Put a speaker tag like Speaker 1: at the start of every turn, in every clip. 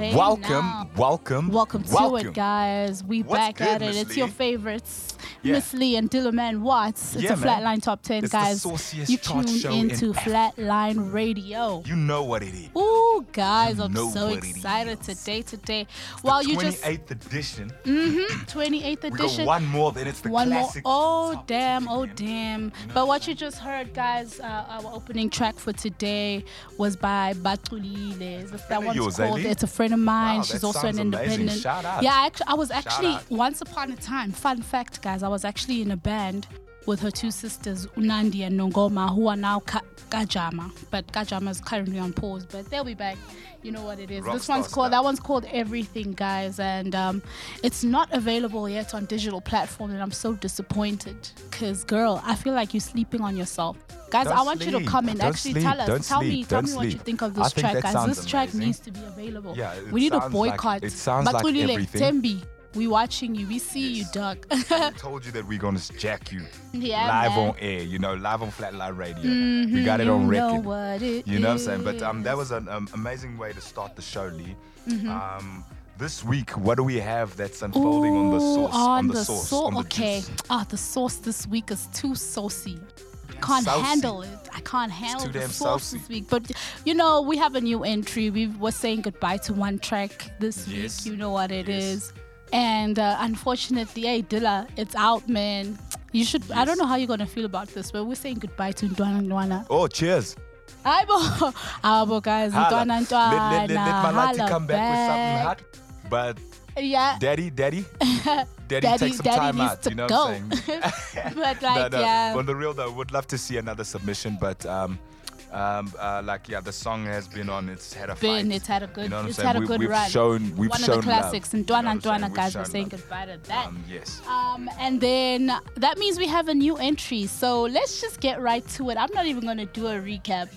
Speaker 1: hey
Speaker 2: welcome,
Speaker 1: now.
Speaker 2: welcome,
Speaker 1: Welcome to
Speaker 2: welcome.
Speaker 1: it, guys. We
Speaker 2: What's
Speaker 1: back
Speaker 2: good,
Speaker 1: at it. It's your favorites.
Speaker 2: Yeah.
Speaker 1: Miss Lee and Dillaman Watts. It's
Speaker 2: Yeah,
Speaker 1: a
Speaker 2: man.
Speaker 1: Flatline Top 10,
Speaker 2: It's
Speaker 1: guys. you tune
Speaker 2: in
Speaker 1: into Flatline Radio.
Speaker 2: You know what it is.
Speaker 1: Ooh, guys,
Speaker 2: You
Speaker 1: I'm so excited today. Today, while you just
Speaker 2: 28th edition. Mm-hmm.
Speaker 1: 28th
Speaker 2: We
Speaker 1: edition.
Speaker 2: got one more, then it's the
Speaker 1: One more.
Speaker 2: classic.
Speaker 1: Oh, damn. Oh, damn. But what you just heard, guys, uh, our opening track for today was by Batulile. That one's
Speaker 2: yours,
Speaker 1: called, it's a friend of mine.
Speaker 2: Wow,
Speaker 1: She's also an independent. Yeah, I, actually, I was actually, once upon a time, fun fact, guys, I was actually in a band with her two sisters, Unandi and Nongoma, who are now Ka- Kajama. But Kajama is currently on pause, but they'll be back. You know what it is. this
Speaker 2: Rockstar
Speaker 1: one's called, that one's called Everything, guys. And um, it's not available yet on digital platform. And I'm so disappointed because, girl, I feel like you're sleeping on yourself. Guys,
Speaker 2: Don't
Speaker 1: I want you to come and actually
Speaker 2: sleep.
Speaker 1: tell us.
Speaker 2: Don't
Speaker 1: tell me,
Speaker 2: sleep.
Speaker 1: tell
Speaker 2: Don't
Speaker 1: me what you think of this track, guys. This track
Speaker 2: amazing.
Speaker 1: needs to be available.
Speaker 2: Yeah,
Speaker 1: we need a
Speaker 2: sounds like-
Speaker 1: boycott.
Speaker 2: it sounds like everything.
Speaker 1: Tembi, we watching you. We see you, dog.
Speaker 2: I told you that we're gonna jack you
Speaker 1: Yeah,
Speaker 2: live
Speaker 1: man.
Speaker 2: on air. You know, live on Flatline Radio. we got it on
Speaker 1: know
Speaker 2: record.
Speaker 1: what it
Speaker 2: You know what I'm saying? But um, that was an um, amazing way to start the show, Lee.
Speaker 1: Mm-hmm.
Speaker 2: Um, this week, what do we have that's unfolding on the
Speaker 1: Ooh,
Speaker 2: sauce?
Speaker 1: On,
Speaker 2: the,
Speaker 1: the
Speaker 2: sauce.
Speaker 1: sau-
Speaker 2: on the
Speaker 1: okay. Ah, the sauce this week is too saucy. Can't
Speaker 2: Saucy.
Speaker 1: handle it. I can't handle
Speaker 2: too
Speaker 1: the
Speaker 2: damn
Speaker 1: sauce
Speaker 2: saucy.
Speaker 1: this week. But you know, we have a new entry. We were saying goodbye to one track this
Speaker 2: Yes.
Speaker 1: week. You know what it is.
Speaker 2: Yes.
Speaker 1: And uh, unfortunately, hey Dilla, it's out, man. You should. I don't know how you're gonna feel about this, but we're saying goodbye to Ndwana Ndwana.
Speaker 2: Oh, cheers.
Speaker 1: Aibo, Aibo, guys,
Speaker 2: Hala.
Speaker 1: Ndwana
Speaker 2: Let,
Speaker 1: Ndwana.
Speaker 2: let, let, let my come back, with something hot. But
Speaker 1: Yeah.
Speaker 2: daddy, daddy, daddy,
Speaker 1: Daddy-
Speaker 2: take some
Speaker 1: daddy
Speaker 2: time out.
Speaker 1: to
Speaker 2: You know
Speaker 1: go.
Speaker 2: what I'm saying?
Speaker 1: but
Speaker 2: No,
Speaker 1: like,
Speaker 2: no.
Speaker 1: yeah.
Speaker 2: On the real though, would love to see another submission, but um, Um, uh, like yeah, the song has been on. It's had a
Speaker 1: Been,
Speaker 2: fight.
Speaker 1: it's had a good,
Speaker 2: You know
Speaker 1: it's
Speaker 2: saying?
Speaker 1: had a
Speaker 2: We-
Speaker 1: good
Speaker 2: we've
Speaker 1: run.
Speaker 2: shown, we've
Speaker 1: One
Speaker 2: shown
Speaker 1: of the classics,
Speaker 2: love.
Speaker 1: and
Speaker 2: You know
Speaker 1: Dwana
Speaker 2: what I'm
Speaker 1: and
Speaker 2: saying?
Speaker 1: Guys were saying
Speaker 2: love.
Speaker 1: goodbye to that.
Speaker 2: Um, yes.
Speaker 1: Um, and then that means we have a new entry. So let's just get right to it. I'm not even going to do a recap.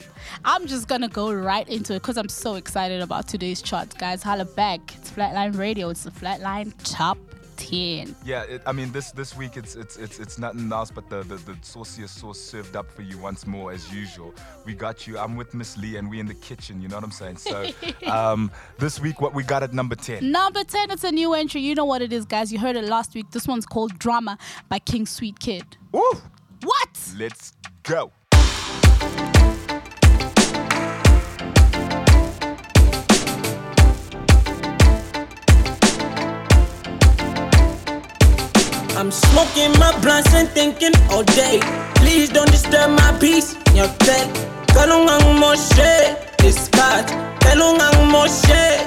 Speaker 1: I'm just going to go right into it because I'm so excited about today's charts, guys. Holla back. It's Flatline Radio. It's the Flatline Top 10.
Speaker 2: Yeah, it, I mean this this week it's it's it's it's nothing else but the, the the sauciest sauce served up for you once more as usual. We got you. I'm with Miss Lee and we in the kitchen. You know what I'm saying? So um, this week what we got at number ten.
Speaker 1: Number 10, it's a new entry. You know what it is, guys. You heard it last week. This one's called Drama by King Sweet Kid.
Speaker 2: Ooh.
Speaker 1: What?
Speaker 2: Let's go.
Speaker 3: I'm smoking my blunts and thinking all day. Please don't disturb my peace. Your tell, kalungang mo shit. This cut, kalungang mo shit.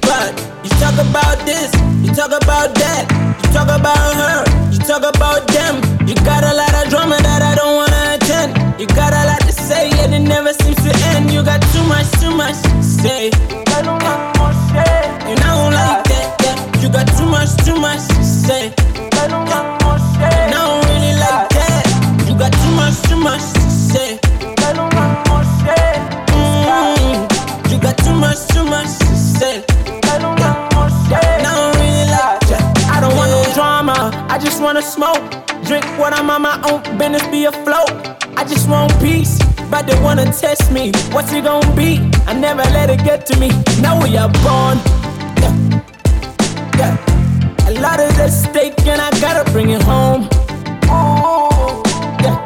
Speaker 3: But you talk about this, you talk about that, you talk about her, you talk about them. You got a lot of drama that I don't wanna attend. You got a lot to say and it never seems to end. You got too much, too much to say. Kalungang mo shit. And I don't like that. You got too much, too much to say. I really like that. You got too much, too much to say. You got too much, too much to say. I really like that. I don't want no drama. I just wanna smoke. Drink when I'm on my own business, be afloat. I just want peace, but they wanna test me. What's it gonna be? I never let it get to me. Now we are born. Yeah. Yeah. Lot is at stake and I gotta bring it home. Oh, yeah.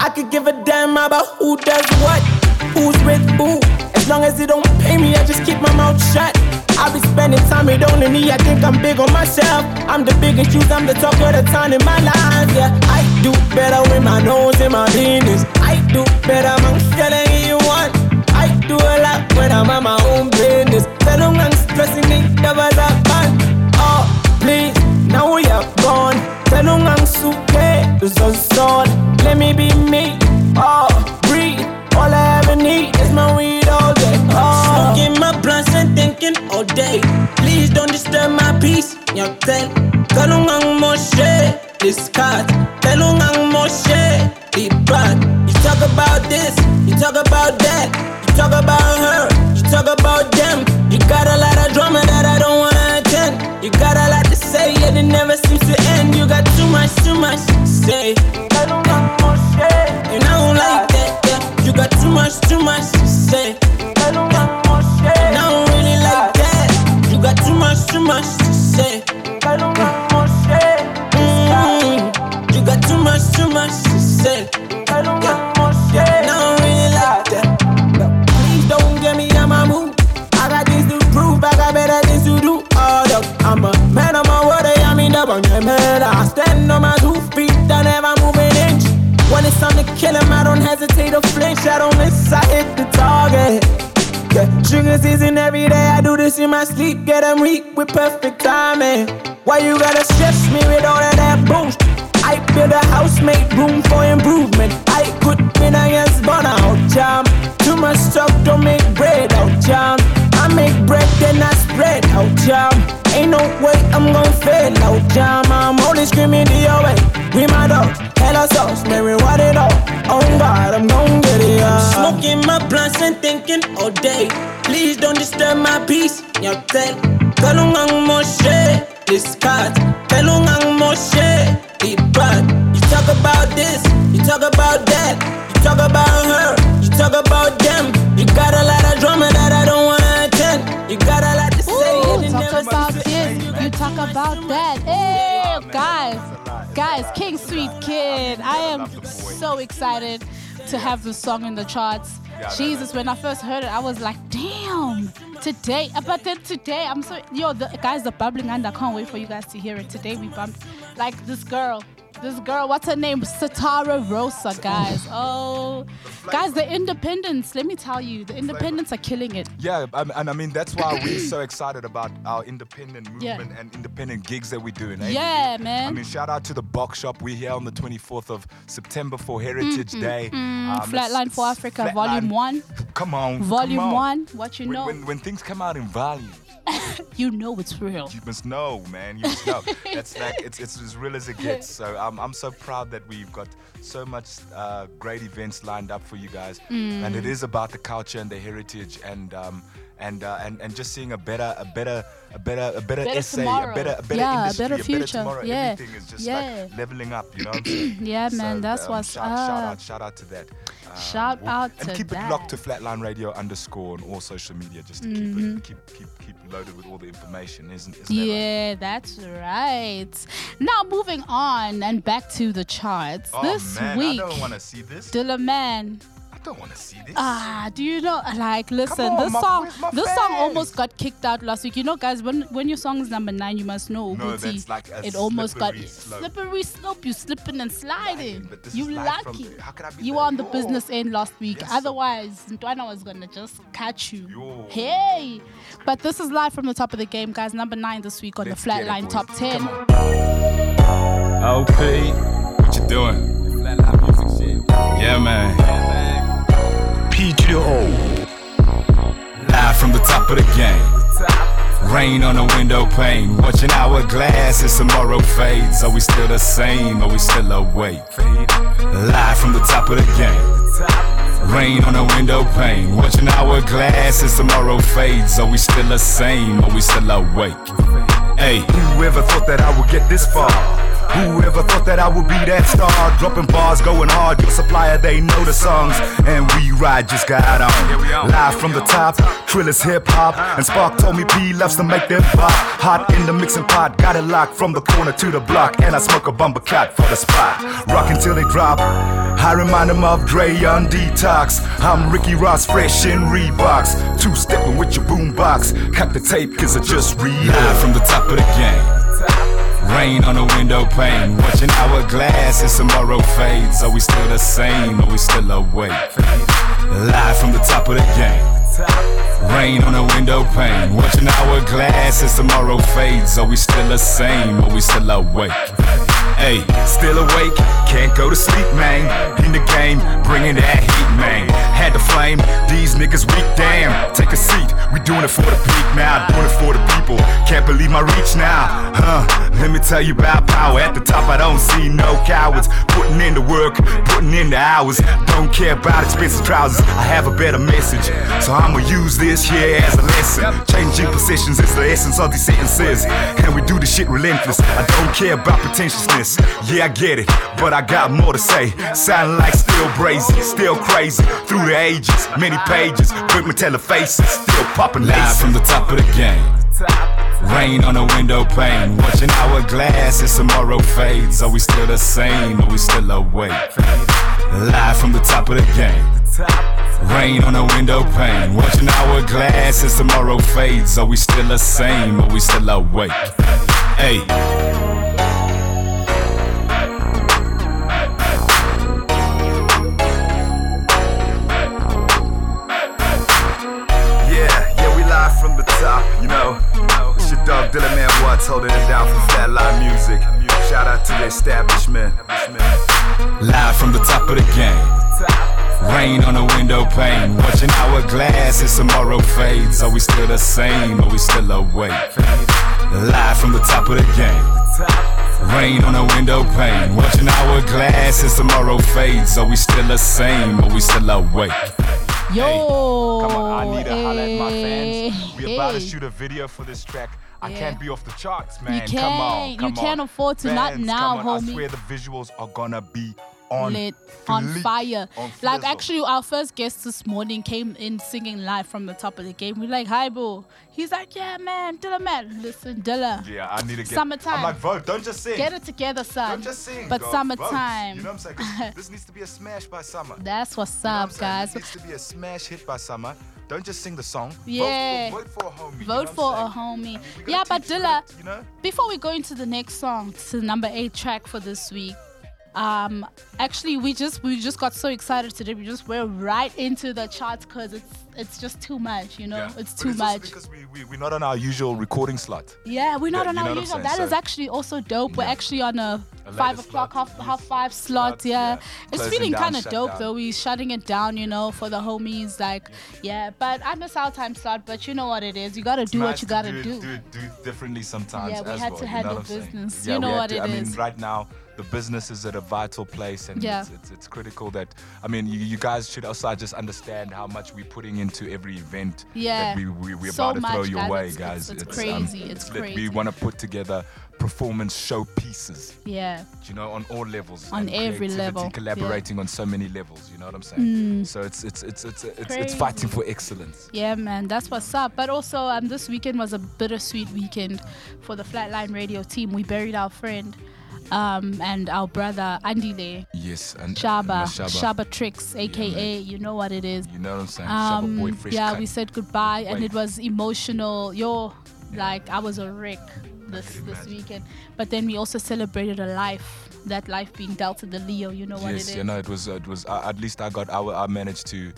Speaker 3: I could give a damn about who does what, who's with who. As long as it don't pay me, I just keep my mouth shut. I be spending time with only me. I think I'm big on myself. I'm the biggest shoes, I'm the talk of the town in my life. Yeah, I do better with my nose in my business. I do better, I'm Smoking my blunts and thinking all day. Please don't disturb my peace. Your tell, kalungang mo shit. This cat, kalungang mo shit. Be bad. You talk about this, you talk about that, you talk about her, you talk about them. You got a lot of drama that I don't wanna attend. You got a lot to say.
Speaker 1: Ooh, talk about this. You talk about that. Hey, guys, guys, King Sweet Kid. I am so excited to have the song in the charts. Jesus, when I first heard it, I was like, damn. Today, uh, but then today, I'm so yo, the guys, are bubbling and I can't wait for you guys to hear it. Today we bumped like this girl. This girl, what's her name? Satara Rosa, guys. Oh, guys, the Independents. Let me tell you, the Independents are killing it.
Speaker 2: Yeah, um, and I mean that's why we're so excited about our independent
Speaker 1: Yeah.
Speaker 2: movement and independent gigs that we're doing. eh,
Speaker 1: Yeah, man.
Speaker 2: I mean, shout out to the Box Shop. We're here on the 24th of September for Heritage Day. Um, it's-
Speaker 1: Mm, Flatline for
Speaker 2: it's
Speaker 1: Africa,
Speaker 2: Flatline-
Speaker 1: Volume One.
Speaker 2: Come on,
Speaker 1: Volume
Speaker 2: come on.
Speaker 1: One. What you
Speaker 2: When,
Speaker 1: know,
Speaker 2: when, when things come out in volumes,
Speaker 1: you know it's real.
Speaker 2: you must know, man. You must know. That's like it's, it's as real as it gets. So I'm, I'm so proud that we've got so much uh, great events lined up for you guys, and
Speaker 1: Mm.
Speaker 2: it is about the culture and the heritage and. Um, and, uh, and and just seeing a better a better a better a better,
Speaker 1: Better
Speaker 2: essay
Speaker 1: tomorrow.
Speaker 2: a better a better
Speaker 1: Yeah, a
Speaker 2: industry
Speaker 1: better
Speaker 2: a better tomorrow
Speaker 1: Yeah.
Speaker 2: everything is just
Speaker 1: Yeah.
Speaker 2: like leveling up you know what I'm saying
Speaker 1: Yeah, man, that's
Speaker 2: um,
Speaker 1: what's
Speaker 2: shout, shout out shout out to that Um,
Speaker 1: Shout
Speaker 2: we'll-
Speaker 1: out
Speaker 2: and keep it locked to. Flatline Radio underscore on all social media just to
Speaker 1: Mm-hmm.
Speaker 2: keep it keep keep keep loaded with all the information isn't, isn't that right?
Speaker 1: Yeah, that's right. Now moving on and back to the charts.
Speaker 2: Oh
Speaker 1: this
Speaker 2: man,
Speaker 1: week,
Speaker 2: I don't want to see this.
Speaker 1: Dilla Man.
Speaker 2: I don't want to see this.
Speaker 1: Ah, do you know? Like, listen,
Speaker 2: on,
Speaker 1: this
Speaker 2: my-
Speaker 1: song,
Speaker 2: where's my
Speaker 1: this song
Speaker 2: fans?
Speaker 1: almost got kicked out last week. You know, guys, when when your song is number nine, you must know,
Speaker 2: No,
Speaker 1: Uguti,
Speaker 2: that's like a
Speaker 1: it almost got
Speaker 2: slippery slope.
Speaker 1: slippery slope. You slipping and sliding.
Speaker 2: but this
Speaker 1: you
Speaker 2: is live from-
Speaker 1: lucky.
Speaker 2: how could I be
Speaker 1: you
Speaker 2: the-
Speaker 1: were on the
Speaker 2: Yo.
Speaker 1: business end last week.
Speaker 2: Yes.
Speaker 1: Otherwise, Ndwana was gonna just catch you.
Speaker 2: Yo.
Speaker 1: Hey, but this is live from the top of the game, guys. Number nine this week on
Speaker 2: Let's
Speaker 1: the
Speaker 2: get it,
Speaker 1: Flatline
Speaker 2: boys.
Speaker 1: Top Ten.
Speaker 2: Come on.
Speaker 4: OP, what you doing? Flatline music shit. Yeah, man. PGO. Live from the top of the game. Rain on the window pane. Watching hourglass as tomorrow fades. Are we still the same? Are we still awake? Live from the top of the game. Rain on the window pane. Watching hourglass as tomorrow fades. Are we still the same? Are we still awake? Hey,
Speaker 2: Whoever thought that I would get this far? Whoever thought that I would be that star? Dropping bars, going hard. Your supplier, they know the songs. And we ride, just got on. Live from the top, Trillers hip hop. And Spark told me P loves to make them pop. Hot in the mixing pot, got it locked from the corner to the block. And I smoke a bumper cat for the spot. Rock until they drop. I remind them of Dre on detox. I'm Ricky Ross, fresh in Reeboks. Two stepping with your boombox. Cut the tape, cause I just read.
Speaker 4: live from the top of the game. Rain on the window pane. Watching hourglass as tomorrow fades. Are we still the same? Are we still awake? Live from the top of the game. Rain on the window pane. Watching hourglass as tomorrow fades. Are we still the same? Are we still awake? Hey,
Speaker 2: Still awake, can't go to sleep, man. In the game, bringing that heat, man. Had the flame, these niggas weak, damn. Take a seat, we doing it for the peak now, doing it for the people. Can't believe my reach now, huh? Let me tell you about power. At the top, I don't see no cowards. Putting in the work, putting in the hours. Don't care about expensive trousers. I have a better message, so I'ma use this here as a lesson. Changing positions is the essence of these sentences, and we do the shit relentless. I don't care about pretentiousness. Yeah, I get it, but I got more to say. Sound like still brazen, still crazy. Through the ages, many pages, quick metallic faces, still popping
Speaker 4: live from the top of the game. Rain on the window pane. Watching hourglass as tomorrow fades. Are we still the same? Are we still awake? Live from the top of the game. Rain on the window pane. Watching hourglass as tomorrow fades. Are we still the same? Are we still awake? Hey.
Speaker 2: Top, you know. It's your dog Dylan Man Watts holding it down for fat Flatline Music. Shout out to the establishment.
Speaker 4: Live from the top of the game. Rain on the window pane. Watching hourglass as tomorrow fades. Are we still the same? Are we still awake? Live from the top of the game. Rain on the window pane. Watching hourglass as tomorrow fades. Are we still the same? Are we still awake?
Speaker 1: Yo,
Speaker 2: Come on, I need to holler at my fans. We're about to shoot a video for this track. I
Speaker 1: Yeah.
Speaker 2: can't be off the charts, man.
Speaker 1: You
Speaker 2: come on,
Speaker 1: can't- you
Speaker 2: come
Speaker 1: can't
Speaker 2: on.
Speaker 1: afford to, not
Speaker 2: Fans,
Speaker 1: now,
Speaker 2: come on.
Speaker 1: homie.
Speaker 2: I swear the visuals are gonna be on
Speaker 1: lit on fire.
Speaker 2: on
Speaker 1: like actually, our first guest this morning came in singing live from the top of the game. We're like, "Hi, bro." He's like, "Yeah, man, Dilla, man, listen, Dilla,
Speaker 2: Yeah, I need to get.
Speaker 1: Summertime.
Speaker 2: I'm like, vote. Don't just sing.
Speaker 1: get it together, son."
Speaker 2: Don't just sing.
Speaker 1: but summertime.
Speaker 2: Vote. You know what I'm saying? this needs to be a smash by summer.
Speaker 1: That's what's
Speaker 2: You know what
Speaker 1: up,
Speaker 2: I'm
Speaker 1: guys.
Speaker 2: This needs to be a smash hit by summer. Don't just sing the song.
Speaker 1: Yeah.
Speaker 2: Vote for, vote for a homie. you know
Speaker 1: for
Speaker 2: what
Speaker 1: a homie.
Speaker 2: I mean,
Speaker 1: Yeah, but Dilla,
Speaker 2: You know?
Speaker 1: Before we go into the next song, to the number eight track for this week, Um, actually, we just we just got so excited today. We just went right into the charts because it's it's just too much. You know,
Speaker 2: Yeah.
Speaker 1: it's too
Speaker 2: also
Speaker 1: much.
Speaker 2: because we, we, we're not on our usual recording slot.
Speaker 1: Yeah, we're not
Speaker 2: Yeah,
Speaker 1: on our usual. That is
Speaker 2: So-
Speaker 1: actually also dope. We're actually on a,
Speaker 2: A
Speaker 1: five o'clock,
Speaker 2: slot,
Speaker 1: half, half five slot.
Speaker 2: Slot,
Speaker 1: yeah.
Speaker 2: yeah.
Speaker 1: it's
Speaker 2: Closing
Speaker 1: feeling kind of dope
Speaker 2: down.
Speaker 1: though. We're shutting it down, you know, for the homies. Like, yeah. But I miss our time slot. But you know what it is. You gotta do
Speaker 2: Nice
Speaker 1: what you gotta
Speaker 2: do.
Speaker 1: do.
Speaker 2: it- Do it, do it differently sometimes.
Speaker 1: Yeah, we
Speaker 2: as
Speaker 1: had
Speaker 2: well,
Speaker 1: to
Speaker 2: you know
Speaker 1: handle
Speaker 2: what I'm
Speaker 1: business.
Speaker 2: Yeah,
Speaker 1: You know what
Speaker 2: to- I mean, right now the business is at a vital place, and
Speaker 1: Yeah.
Speaker 2: it's, it's, it's critical that I mean, you, you guys should also just understand how much we're putting into every event
Speaker 1: Yeah.
Speaker 2: that we, we we're
Speaker 1: So
Speaker 2: about to throw
Speaker 1: much,
Speaker 2: your
Speaker 1: guys.
Speaker 2: way,
Speaker 1: It's-
Speaker 2: guys.
Speaker 1: it's- it's
Speaker 2: um,
Speaker 1: crazy. It's
Speaker 2: lit. We want to put together performance showpieces.
Speaker 1: Yeah.
Speaker 2: you know, on all levels.
Speaker 1: On
Speaker 2: and
Speaker 1: every
Speaker 2: creativity,
Speaker 1: level, yeah.
Speaker 2: Collaborating on so many levels, you know what I'm saying? So it's it's it's it's it's, it's fighting for excellence.
Speaker 1: Yeah, man, that's what's up. But also, um, this weekend was a bittersweet weekend for the Flatline Radio team. We buried our friend, um, and our brother Andile
Speaker 2: Yes, and
Speaker 1: Shaba, Shaba,
Speaker 2: Shaba,
Speaker 1: Tricks, aka you know what it is.
Speaker 2: You know what I'm saying?
Speaker 1: Um,
Speaker 2: Shaba boy,
Speaker 1: yeah,
Speaker 2: cut.
Speaker 1: we said goodbye, and it was emotional. Yo, like I was a wreck this this weekend. But then we also celebrated a life, that life being dealt to the Leo. You know what it is?
Speaker 2: yes, you know it was it was uh, at least I got I, I managed to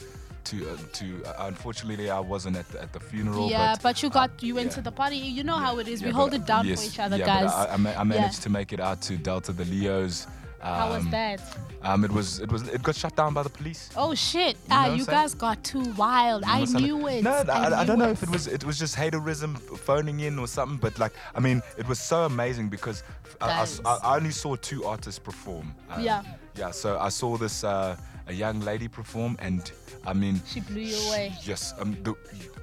Speaker 2: to uh, to uh, unfortunately I wasn't at the, at the funeral.
Speaker 1: yeah,
Speaker 2: but,
Speaker 1: but you got you went
Speaker 2: yeah.
Speaker 1: to the party. You know how it is. we hold it down
Speaker 2: yes,
Speaker 1: for each other,
Speaker 2: yeah,
Speaker 1: guys.
Speaker 2: I, I, ma- I managed to make it out to Delta the Leos. Um,
Speaker 1: how was that?
Speaker 2: Um, it was it was it got shut down by the police.
Speaker 1: Oh shit!
Speaker 2: know
Speaker 1: ah, you guys got too wild. I
Speaker 2: What's that?
Speaker 1: knew it.
Speaker 2: No, I, I, don't
Speaker 1: knew
Speaker 2: know if it was it was just haterism phoning in or something, but like I mean, it was so amazing because I, I I- I only saw two artists perform. Um,
Speaker 1: Yeah.
Speaker 2: Yeah. So I saw this uh, a young lady perform, and I mean,
Speaker 1: She blew you away.
Speaker 2: Yes. Um, the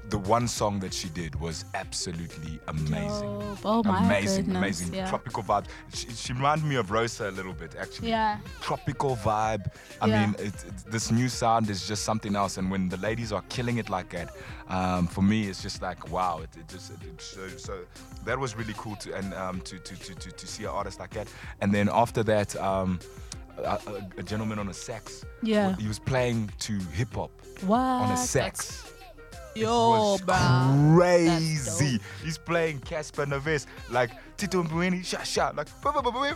Speaker 2: the one song that she did was absolutely amazing.
Speaker 1: Dope. Oh my
Speaker 2: amazing,
Speaker 1: goodness,
Speaker 2: amazing,
Speaker 1: yeah.
Speaker 2: tropical vibe. She, she reminded me of Rosa a little bit, actually
Speaker 1: Yeah.
Speaker 2: tropical vibe. I
Speaker 1: Yeah.
Speaker 2: mean, it, it, this new sound is just something else. And when the ladies are killing it like that, um, for me, it's just like wow. It, it just so, so that was really cool to and um, to, to, to, to to see an artist like that. And then after that, um, a, a, a gentleman on a sax.
Speaker 1: Yeah.
Speaker 2: He was playing to hip hop on a
Speaker 1: That's-
Speaker 2: sax.
Speaker 1: Yo, bruh.
Speaker 2: crazy. He's playing Cassper Nyovest like Tito Mboweni, sha sha, like boom, boom, boom,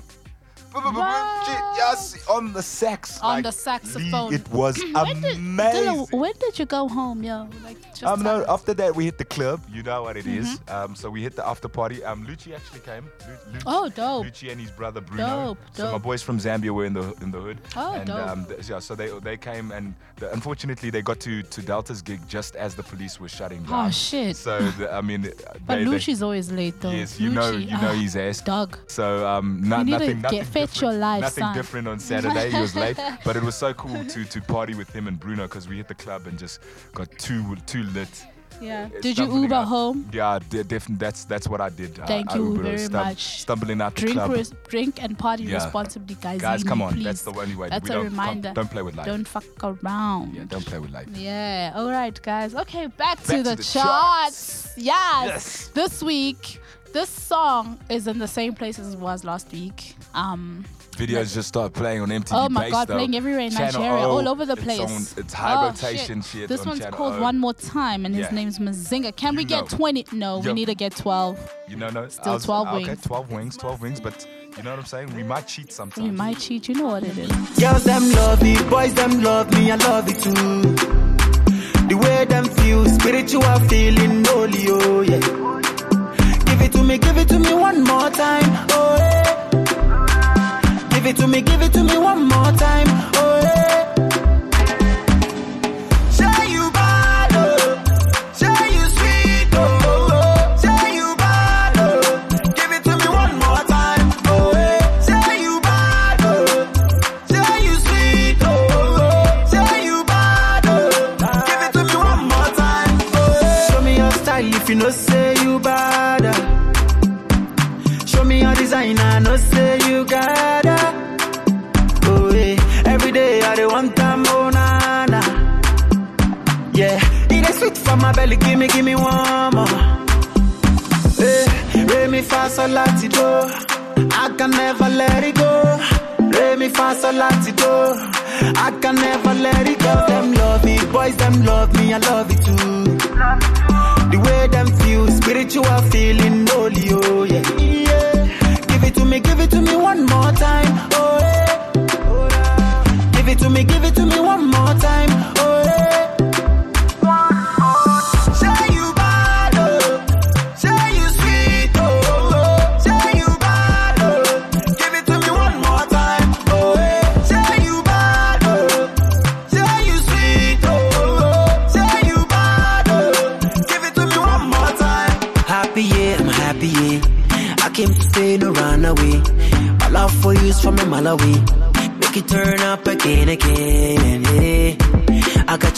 Speaker 2: yes, on the sax.
Speaker 1: On
Speaker 2: like,
Speaker 1: the saxophone.
Speaker 2: It was
Speaker 1: When did,
Speaker 2: amazing.
Speaker 1: Dilla, when did you go home, yo? Like, just
Speaker 2: Um, no, after that we hit the club. You know what it is.
Speaker 1: Mm-hmm.
Speaker 2: Um, so we hit the after party. Um, Lucci actually came. Lu- Lucci,
Speaker 1: Oh, dope.
Speaker 2: Lucci and his brother Bruno.
Speaker 1: Dope,
Speaker 2: So my boys from Zambia were in the in the hood.
Speaker 1: Oh,
Speaker 2: and,
Speaker 1: dope.
Speaker 2: Um, th- yeah, so they they came and the, unfortunately they got to to Delta's gig just as the police were shutting down.
Speaker 1: Oh, shit.
Speaker 2: So the, I mean,
Speaker 1: But
Speaker 2: they, they-
Speaker 1: Lucci's always late, though.
Speaker 2: Yes, you know, you know
Speaker 1: ah,
Speaker 2: his ass.
Speaker 1: Dog.
Speaker 2: So um, no,
Speaker 1: You need to
Speaker 2: nothing, nothing
Speaker 1: your life,
Speaker 2: nothing
Speaker 1: son.
Speaker 2: different on Saturday. He was late, but it was so cool to to party with him and Bruno because we hit the club and just got too too lit.
Speaker 1: Yeah. Did you Uber
Speaker 2: out-
Speaker 1: home?
Speaker 2: Yeah, definitely. That's that's what I did.
Speaker 1: Thank
Speaker 2: I
Speaker 1: you
Speaker 2: Ubered,
Speaker 1: very
Speaker 2: stum-
Speaker 1: much.
Speaker 2: Stumbling out the club.
Speaker 1: res- drink and party
Speaker 2: Yeah.
Speaker 1: responsibly, guys.
Speaker 2: Guys, come on.
Speaker 1: Please.
Speaker 2: That's the only way.
Speaker 1: That's
Speaker 2: we
Speaker 1: a
Speaker 2: don't,
Speaker 1: reminder.
Speaker 2: Don't, don't play with life.
Speaker 1: Don't fuck around.
Speaker 2: yeah, don't play with life.
Speaker 1: Yeah. All right, guys. Okay, back, to,
Speaker 2: to
Speaker 1: the,
Speaker 2: the
Speaker 1: charts. Yes.
Speaker 2: Yes.
Speaker 1: This week, this song is in the same place as it was last week. Um.
Speaker 2: Videos just start playing on MTV.
Speaker 1: Oh my
Speaker 2: Base,
Speaker 1: God,
Speaker 2: though.
Speaker 1: playing everywhere in
Speaker 2: Channel
Speaker 1: Nigeria,
Speaker 2: O,
Speaker 1: all over the
Speaker 2: it's
Speaker 1: place.
Speaker 2: on- it's high
Speaker 1: Oh,
Speaker 2: rotation shit.
Speaker 1: This
Speaker 2: on
Speaker 1: one's
Speaker 2: Channel
Speaker 1: called
Speaker 2: O.
Speaker 1: One More Time, and his
Speaker 2: Yeah.
Speaker 1: name's Mazinga. Can we
Speaker 2: You
Speaker 1: get 20? No, we need to get 12.
Speaker 2: You know, no.
Speaker 1: Still
Speaker 2: was-
Speaker 1: 12
Speaker 2: Okay,
Speaker 1: wings.
Speaker 2: 12 wings, 12 wings, but you know what I'm saying? We might cheat sometimes.
Speaker 1: We might cheat. You know what it is.
Speaker 5: Girls them love me, boys them love me, I love it too. The way them feel, spiritual feeling, holy, oh yeah. Give it to me, give it to me one more time, oh yeah. Give it to me, give it to me one more time, oh you Bad. Oh. Say you, sweet oh. say you bado oh. give it to me one more time, yeah. You bad, it my belly, gimme, gimme one more. Eh, hey, re mi fa sol la ti do. I can never let it go. Re mi fa sol la ti do. I can never let it go. Them love me, boys them love me, I love it too. The way them feel, spiritual feeling, holy, oh yeah. yeah. Give it to me, give it to me one more time, oh yeah.
Speaker 6: happy,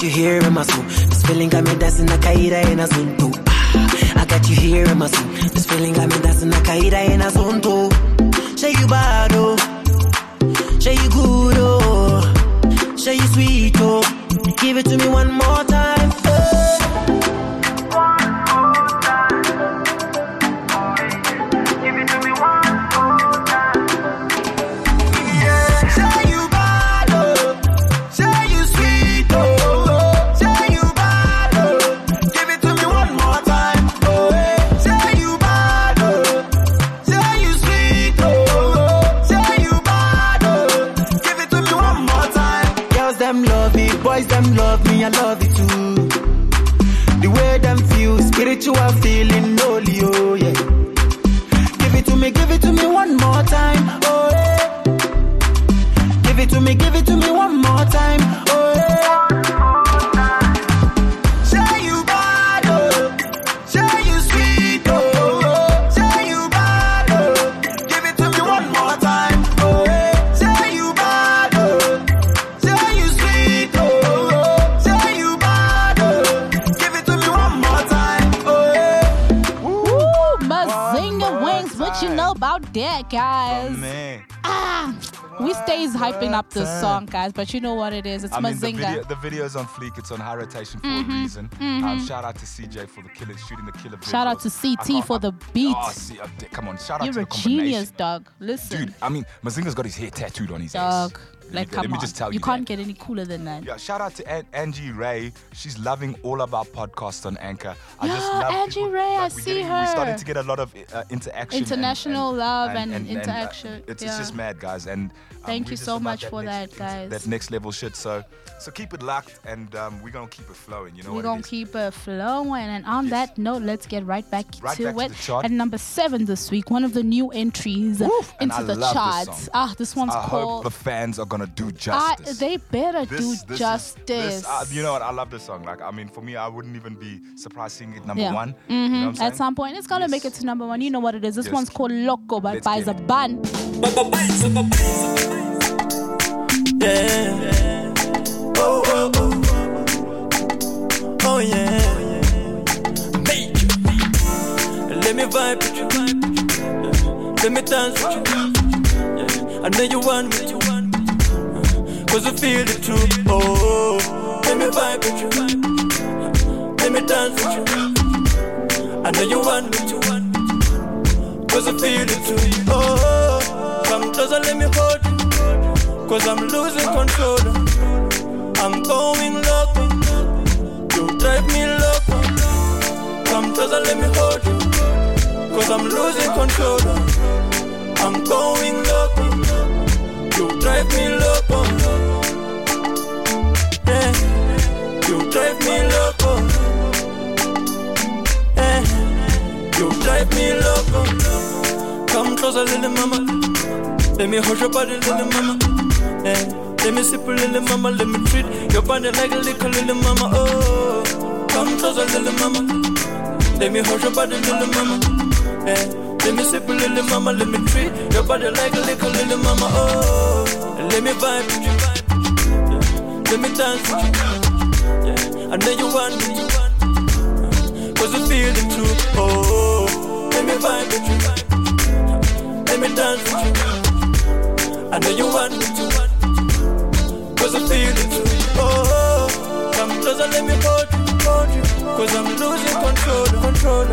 Speaker 6: you here in my soul. This feeling got me dancing a zone too. Ah, I got you here in my soul. This feeling got me dancing a zone too. Say you bad,
Speaker 1: that, guys? Ah, we stays hyping up this song, guys, but you know what it is. It's
Speaker 2: I mean, the
Speaker 1: Mazinga.
Speaker 2: video, the video's on fleek. It's on high rotation for a reason. Um, shout out to CJ for the killer, shooting the killer.
Speaker 1: Shout out to CT for
Speaker 2: I-
Speaker 1: the beats.
Speaker 2: Oh, see, uh, come on, shout out
Speaker 1: You're
Speaker 2: to
Speaker 1: a
Speaker 2: the combination.
Speaker 1: genius, dog. Listen,
Speaker 2: Dude, I mean, Mazinga's got his hair tattooed on his
Speaker 1: dog.
Speaker 2: ass.
Speaker 1: Like,
Speaker 2: let me,
Speaker 1: come
Speaker 2: let me
Speaker 1: on.
Speaker 2: just tell you,
Speaker 1: you can't
Speaker 2: that.
Speaker 1: get any cooler than that.
Speaker 2: Yeah, shout out to An- Angie Ray. She's loving all of our podcasts on Anchor. I just
Speaker 1: Yeah,
Speaker 2: love
Speaker 1: Angie
Speaker 2: people-
Speaker 1: Ray, I see
Speaker 2: getting- We're starting to get a lot of uh, interaction.
Speaker 1: International
Speaker 2: and-
Speaker 1: love and
Speaker 2: uh,
Speaker 1: interaction,
Speaker 2: it's,
Speaker 1: yeah.
Speaker 2: it's just mad, guys. And um,
Speaker 1: Thank you so much for
Speaker 2: next-
Speaker 1: that, guys.
Speaker 2: That next level shit. So, so keep it locked, and um, we're gonna keep it flowing. You know
Speaker 1: We're gonna keep it flowing. And on
Speaker 2: Yes.
Speaker 1: that note, let's get right back
Speaker 2: Right
Speaker 1: to
Speaker 2: back to
Speaker 1: it. At number seven this week, one of the new entries
Speaker 2: and
Speaker 1: into the charts. ah, this one's
Speaker 2: I hope
Speaker 1: called.
Speaker 2: the fans are gonna do
Speaker 1: I, they better
Speaker 2: This-
Speaker 1: do
Speaker 2: this is-
Speaker 1: justice.
Speaker 2: this, uh, you know what? I love this song. Like, I mean, for me, I wouldn't even be surprised seeing it number
Speaker 1: Yeah.
Speaker 2: one. You know what I'm
Speaker 1: At
Speaker 2: saying?
Speaker 1: some point, it's gonna make it to number one. You know what it is. This
Speaker 2: Yes.
Speaker 1: one's called Loco by
Speaker 2: Let's
Speaker 1: Biza. Ban.
Speaker 6: Yeah. Oh, oh, oh. Oh, yeah. Make you. Let me vibe with you. Yeah. Let me dance with you. I know you want me to. Cause I feel it too. Oh, let me vibe with you. Let me dance with you. I know you want me to. Cause I feel it too. Oh, come closer, let me hold you. Cause I'm losing control. I'm going loco. You drive me loco. Come closer, let me hold you. Cause I'm losing control. I'm going loco. Closer, little mama. Let me hold your body, little mama. Yeah. Let me sip a little mama. Let me treat your body like a little little mama. Oh, come closer, little mama. Let me hold your body, little mama. Yeah. Let me sip a little mama. Let me treat your body like a little little mama. Oh, let me vibe with you. Yeah. Let me dance with you. Yeah. I know you want me. Cause I feel it too. Oh, let me vibe with you. Let me dance. I know you want to. Cause I feel it. Oh, come closer, let me hold you, hold you. Cause I'm losing control, control.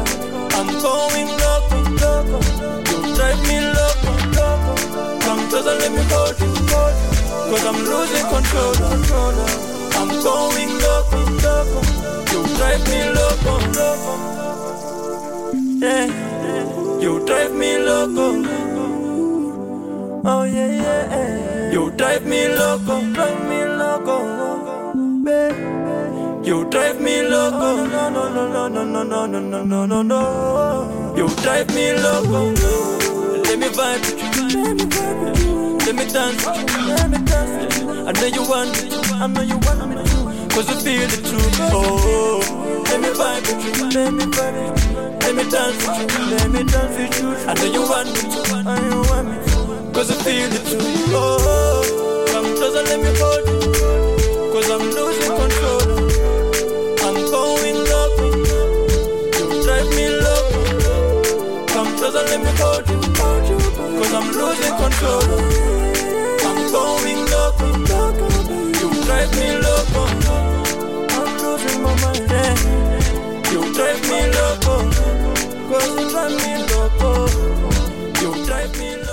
Speaker 6: I'm going loco, loco. You drive me loco, loco. Come closer, let me hold you, hold you. Cause I'm losing control, control. I'm going loco, loco. You drive me loco, loco. Yeah, you drive me loco. Oh yeah, yeah. You drive me loco, drive me loco, babe. You drive me loco, no, no, no, no, no, no, no, no, no, no, no. You drive me loco. Let me vibe with you, let me you. Dance with you, let me dance with you. I know you want me I know you want me. Cause I feel it too. Oh, let me vibe with you, let me vibe with you. let me dance with you, let me dance with you. I know you want me I know you want me cause I feel it too. Oh, oh, come closer, let me hold you, cause I'm losing control. I'm going loco, you drive me loco. Come closer, let me hold you, cause I'm losing control. I'm going loco, you drive me loco. I'm losing my mind. You drive me loco, cause you drive me loco.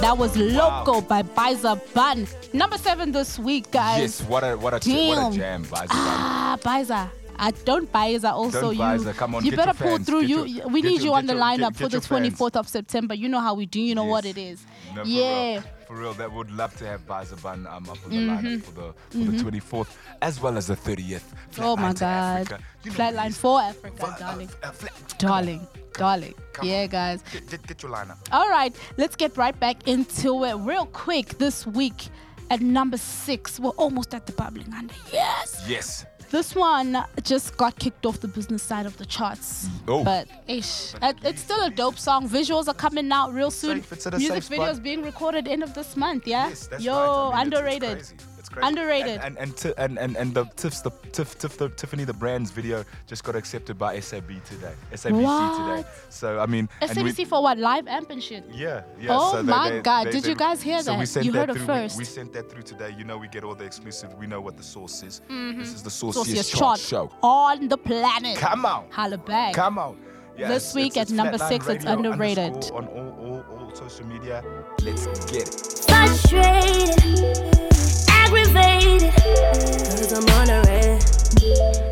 Speaker 1: That was Loco by Biza Bun. Number seven this week, guys.
Speaker 2: Yes, what a what a ch- what a jam, Vibes.
Speaker 1: Ah, Biza. I don't Biza also
Speaker 2: Don't
Speaker 1: you.
Speaker 2: Biza, come on,
Speaker 1: you
Speaker 2: get
Speaker 1: better pull
Speaker 2: fans,
Speaker 1: through.
Speaker 2: get
Speaker 1: You
Speaker 2: your-
Speaker 1: we need you on the
Speaker 2: your-
Speaker 1: lineup
Speaker 2: get-
Speaker 1: for the
Speaker 2: your fans.
Speaker 1: 24th of September. You know how we do. You know what it is.
Speaker 2: For
Speaker 1: yeah.
Speaker 2: Real. For real, that would love to have Bizaban um, up on the
Speaker 1: Mm-hmm.
Speaker 2: lineup for the for the 24th as well as the 30th.
Speaker 1: Oh my God.
Speaker 2: You know
Speaker 1: Flatline for Africa, darling.
Speaker 2: uh, flat-
Speaker 1: Darling, darling.
Speaker 2: Come
Speaker 1: yeah,
Speaker 2: on.
Speaker 1: guys.
Speaker 2: Get, get, get your lineup.
Speaker 1: All right, let's get right back into it real quick this week. At number six, we're almost at the bubbling under. Yes.
Speaker 2: Yes.
Speaker 1: This one just got kicked off the business side of the charts.
Speaker 2: Oh.
Speaker 1: But ish, it- it's still a dope song. Visuals are coming out real soon.
Speaker 2: Safe, it's at a
Speaker 1: Music videos
Speaker 2: spot.
Speaker 1: being recorded end of this month. Yeah.
Speaker 2: Yes, that's
Speaker 1: Yo,
Speaker 2: right. I mean,
Speaker 1: underrated.
Speaker 2: It's. It's crazy.
Speaker 1: Underrated.
Speaker 2: And and and, and, and, and the Tiff's the Tiff, Tiff the Tiffany the Brands video just got accepted by SAB today. SABC today. So I mean, and we-
Speaker 1: SABC for what? Live amp and shit.
Speaker 2: Yeah, yeah.
Speaker 1: Oh
Speaker 2: so
Speaker 1: my
Speaker 2: they-
Speaker 1: God,
Speaker 2: they-
Speaker 1: did
Speaker 2: they-
Speaker 1: you guys hear
Speaker 2: so
Speaker 1: that?
Speaker 2: We sent
Speaker 1: You
Speaker 2: that
Speaker 1: heard it
Speaker 2: through.
Speaker 1: first.
Speaker 2: We, we sent that through today. You know, we get all the exclusive. We know what the source is. This is the
Speaker 1: Sauciest
Speaker 2: sauciest
Speaker 1: Mm-hmm. chart
Speaker 2: chart show.
Speaker 1: on the planet.
Speaker 2: Come on,
Speaker 1: Holla back.
Speaker 2: come on. Yeah,
Speaker 1: This
Speaker 2: it's-
Speaker 1: week
Speaker 2: it's-
Speaker 1: at number six, it's underrated.
Speaker 2: On all, all, all social media. Let's get it.
Speaker 3: frustrated, aggravated. Cause I'm underrated.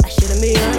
Speaker 3: I shouldn't be underrated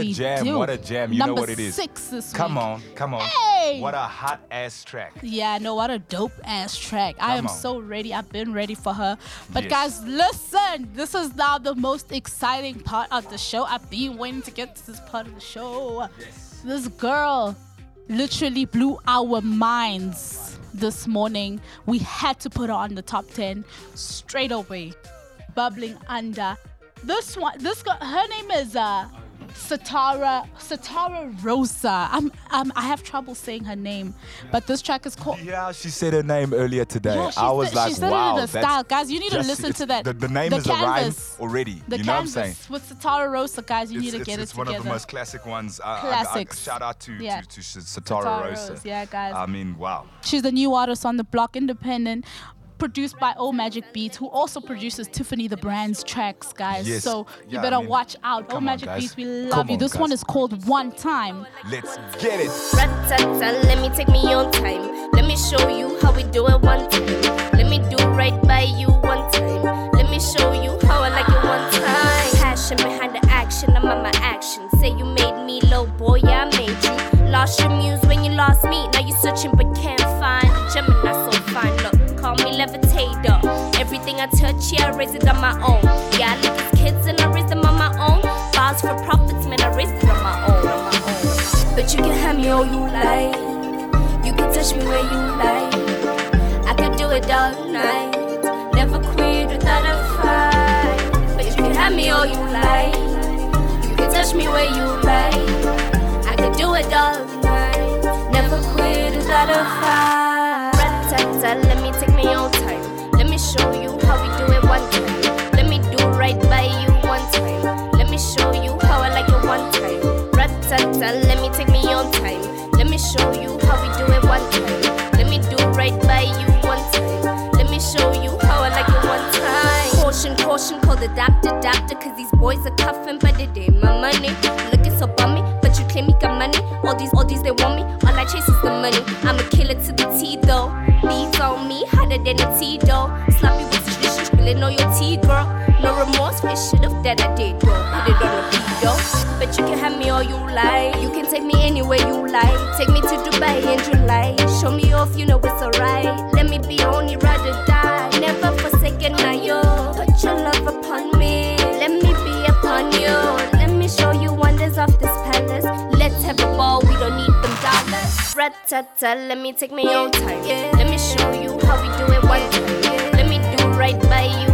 Speaker 1: we
Speaker 2: jam!
Speaker 1: do.
Speaker 2: What a jam! You know
Speaker 1: Number
Speaker 2: what it is.
Speaker 1: Six this
Speaker 2: Come
Speaker 1: week.
Speaker 2: on, come on.
Speaker 1: Hey!
Speaker 2: What a hot ass track.
Speaker 1: Yeah, no, what a dope ass track. I am
Speaker 2: on.
Speaker 1: so ready. I've been ready for her. But
Speaker 2: Yes.
Speaker 1: guys, listen. This is now the most exciting part of the show. I've been waiting to get to this part of the show. This girl literally blew our minds this morning. We had to put her on the top 10 straight away. Bubbling under. This one, this girl, her name is uh Satara Satara Rosa. I'm, I'm I have trouble saying her name, but this track is called
Speaker 2: Yeah, she said her name earlier today.
Speaker 1: Yeah,
Speaker 2: I was like,
Speaker 1: she said
Speaker 2: wow,
Speaker 1: it in style. Guys, you need to listen to that.
Speaker 2: The, the name
Speaker 1: The
Speaker 2: is a rhyme
Speaker 1: canvas.
Speaker 2: already.
Speaker 1: The
Speaker 2: you know what I'm
Speaker 1: canvas
Speaker 2: saying?
Speaker 1: with Satara Rosa, guys. You
Speaker 2: it's,
Speaker 1: need to
Speaker 2: it's-
Speaker 1: get
Speaker 2: it's
Speaker 1: it together.
Speaker 2: It's one of the most classic ones. I- I- I-
Speaker 1: Classics.
Speaker 2: shout out to
Speaker 1: Yeah.
Speaker 2: to, to Satara,
Speaker 1: Satara
Speaker 2: Rosa.
Speaker 1: Rose, yeah, guys.
Speaker 2: I mean, wow.
Speaker 1: She's the new artist on the block, independent. Produced by O Magic Beats, who also produces Tiffany the Brand's tracks, guys.
Speaker 2: Yes.
Speaker 1: So you
Speaker 2: Yeah, I
Speaker 1: better
Speaker 2: mean,
Speaker 1: watch out. O
Speaker 2: come on,
Speaker 1: Magic. Beats, we love
Speaker 2: Come
Speaker 1: you.
Speaker 2: on,
Speaker 1: This one is called One Time.
Speaker 2: Let's get it.
Speaker 7: Rat-tat-tat, let me take me on time. Let me show you how we do it one time. Let me do right by you one time. Let me show you how I like it one time. Passion behind the action, I'm on my action. Say you made me low, boy, yeah, I made you. Lost your muse when you lost me. Now you're searching but can't touch, yeah, I raise it on my own. Yeah, I look as kids and I raise them on my own. Bars for profits, man, I raise it on my own. On my own. But you can have me all you like. You can touch me where you like. I could do it all night. Never quit without a fight. But you can have me all you like. You can touch me where you like. I could do it all night. Never quit without a fight. Let me take me on time. Let me show you Rat-tat-tat, let me take me on time. Let me show you how we do it one time. Let me do right by you one time. Let me show you how I like it one time. Caution, caution, call the doctor, doctor, cause these boys are cuffing, but it ain't my money. Looking so bummy, but you claim me got money. All these, all these, they want me. All I chase is the money. I'm a killer to the T though. Bees on me, hotter than a T though. Sloppy with the shit, spilling on your tea, girl. No remorse for shit of that I did take me anywhere you like. Take me to Dubai in July. Show me off, you know it's alright. Let me be on you, ride or die. Never forsaken, now yo. Put your love upon me. Let me be upon you. Let me show you wonders of this palace. Let's have a ball, we don't need them dollars. Rat-tat-tat, let me take me own time. Let me show you how we do it one time. Let me do right by you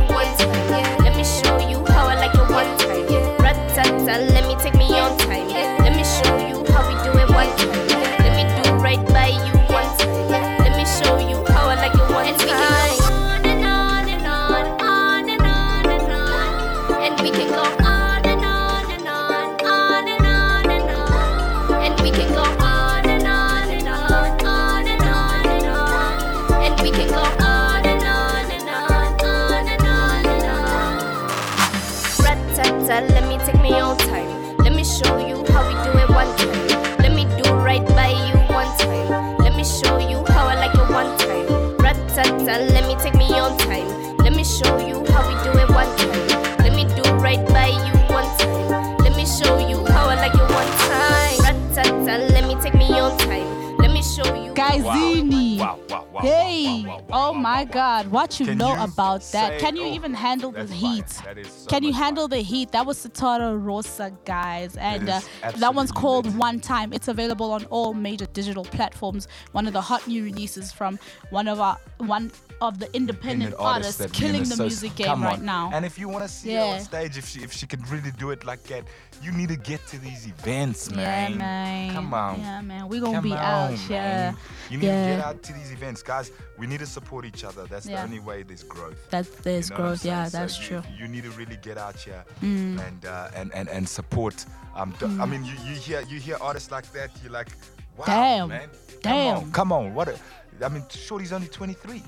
Speaker 2: Wow, wow, wow.
Speaker 1: Hey,
Speaker 2: wow, wow, wow,
Speaker 1: oh my. God, what you
Speaker 2: Can
Speaker 1: know
Speaker 2: you
Speaker 1: about that?
Speaker 2: say-
Speaker 1: Can you
Speaker 2: oh,
Speaker 1: even handle the heat?
Speaker 2: So
Speaker 1: Can you handle the heat? That was Satara Rosa, guys, and uh, that one's called
Speaker 2: amazing.
Speaker 1: One Time. It's available on all major digital platforms. One of the hot new releases from one of our one of the independent,
Speaker 2: Independent
Speaker 1: artists,
Speaker 2: we
Speaker 1: killing the
Speaker 2: associ-
Speaker 1: music game right now.
Speaker 2: And if you want to see her on stage, if she if she could really do it like that, you need to get to these events, man.
Speaker 1: Yeah, man.
Speaker 2: Come on.
Speaker 1: Yeah, man. We're gonna
Speaker 2: Come
Speaker 1: be
Speaker 2: on,
Speaker 1: out.
Speaker 2: man.
Speaker 1: Yeah.
Speaker 2: You need to
Speaker 1: Yeah.
Speaker 2: get out to these events, guys. We need to support each other. That's
Speaker 1: Yeah.
Speaker 2: the only way there's growth.
Speaker 1: That there's
Speaker 2: You know
Speaker 1: growth. Yeah.
Speaker 2: So
Speaker 1: that's
Speaker 2: you,
Speaker 1: true. Mm.
Speaker 2: You need to really get out here and, uh, and and and support. Um, d- I mean, you, you hear you hear artists like that, you're like, wow,
Speaker 1: Damn.
Speaker 2: man,
Speaker 1: Damn.
Speaker 2: come on, come on. What? A, I mean, Shorty's only 23.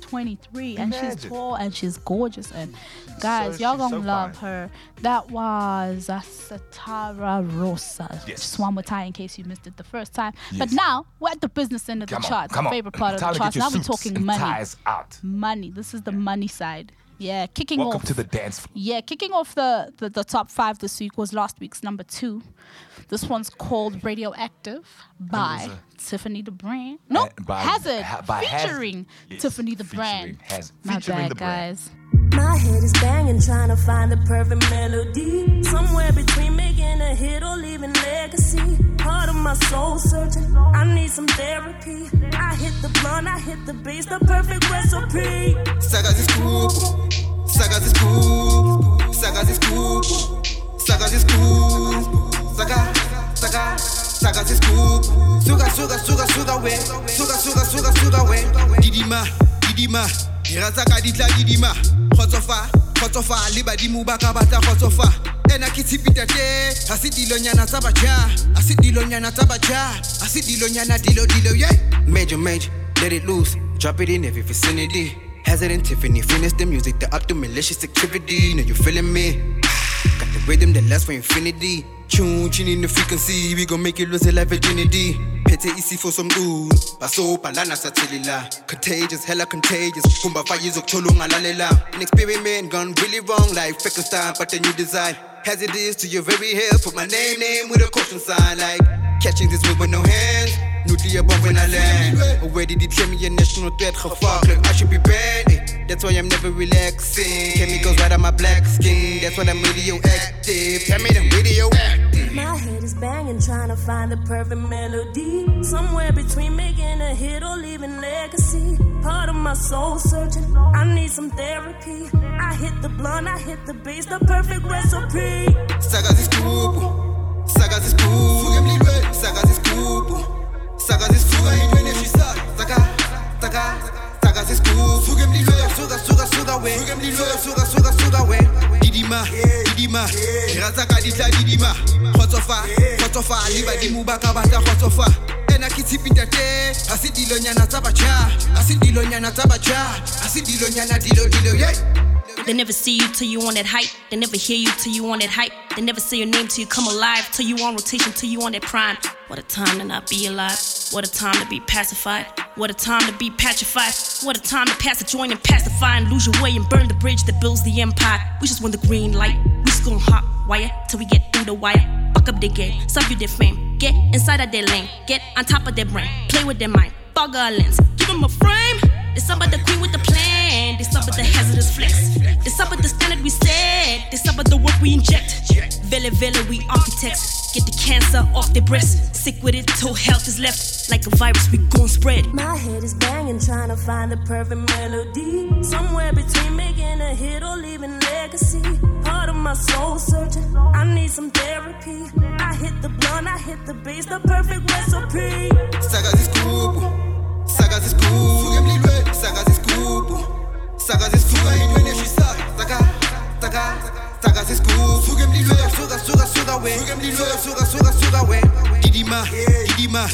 Speaker 1: 23 and she's tall and she's gorgeous and guys
Speaker 2: so-
Speaker 1: y'all gonna
Speaker 2: so
Speaker 1: love
Speaker 2: fine.
Speaker 1: her. That was uh, satara rosa.
Speaker 2: Yes.
Speaker 1: just one more time in case you missed it the first time. But now we're at the business end of
Speaker 2: Come
Speaker 1: the
Speaker 2: on,
Speaker 1: charts
Speaker 2: come
Speaker 1: favorite part of the charts. now we're talking money. money. This is the money side. Yeah, kicking
Speaker 2: Welcome
Speaker 1: off.
Speaker 2: to the dance floor.
Speaker 1: Yeah, kicking off the, the, the top five this week was last week's number two. This one's called Radioactive by Tiffany the Brand. No,
Speaker 2: Uh, by-
Speaker 1: Hazard,
Speaker 2: ha- by Hazard.
Speaker 1: featuring
Speaker 2: Yes,
Speaker 1: Tiffany the
Speaker 2: featuring
Speaker 1: Brand.
Speaker 2: Hazard.
Speaker 1: My
Speaker 2: Featuring
Speaker 1: bad,
Speaker 2: the brand.
Speaker 1: guys.
Speaker 7: My head is banging, trying to find the perfect melody. Somewhere between making a hit or leaving legacy. Part of my soul searching. I need some therapy. I hit the blunt, I hit the bass, the perfect recipe.
Speaker 8: Saga this scoop, saga this scoop, saga this scoop, saga this scoop, saga, saga, saga this scoop. Suga, suga, suga, suga we, suga, suga, suga, suga we. Didima, didima, irasaka ditla didima. Khotsofa, khotsofa, le badimo ba ka batla ena ke tshipitate a se dilonyana tsa baja a se dilonyana tsa baja a se dilonyana dilo dilo yeah major major let it loose. Drop it in every vicinity. Hazard and Tiffany finish the music the up to malicious activity. Know you feeling me? Got the rhythm that lasts for infinity tune tune in the frequency we gon' make you lose your life virginity phethe isifo somqulu basobhalana sathelila contagious hella contagious. Kumba fire izokuthola ungalalela an experiment gone really wrong like Frankenstein but the new design. As it is to your very head put my name name with a caution sign like catching this whip with no hands. Nuclear bomb when I land. Already declare me a national threat like I should be banned eh. That's why I'm never relaxing. Chemicals right on my black skin. That's why I'm radioactive. Tell me I'm radioactive.
Speaker 7: My head is banging, trying to find the perfect melody. Somewhere between making a hit or leaving legacy. Part of my soul searching. I need some therapy. I hit the blunt, I hit the bass, the perfect recipe.
Speaker 8: Saga this scoop, saga this scoop, saga this scoop, saga this scoop, saga, saga, saga this scoop, suga, suga, suga, we, suga, suga, suga, suga, we, didima, didima, razaka ditla didima, khotsofa, khotsofa, liba dimu baka bata khotsofa. ena ke tshipitate a se dilonyana tsa baja a se dilonyana tsa baja a se dilonyana dilo dilo yeah
Speaker 9: They never see you till you on that hype. They never hear you till you on that hype. They never say your name till you come alive. Till you on rotation, till you on that prime. What a time to not be alive. What a time to be pacified. What a time to be petrified. What a time to pass the joint and pacify and lose your way and burn the bridge that builds the empire. We just want the green light. We just gon' hot wire till we get through the wire. Fuck up their game, sub you their fame. Get inside of their lane. Get on top of their brain. Play with their mind. Bug our lens. Give them a frame. It's up at the queen with the plan. It's up at the hazardous flex. It's up at the standard we set. It's up at the work we inject. Vele vele, we architects. Get the cancer off their breast. Sick with it till health is left. Like a virus, we gon' spread.
Speaker 7: My head is banging, trying to find the perfect melody. Somewhere between making a hit or leaving legacy. Part of my soul searching. I need some therapy. I hit the blunt, I hit the bass, the perfect recipe.
Speaker 8: Saga this scoop, saga this scoop, saga this scoop, saga this scoop, saga, saga, saga this scoop, suga, suga, suga, we, suga, suga, suga, suga, we, didima, didima,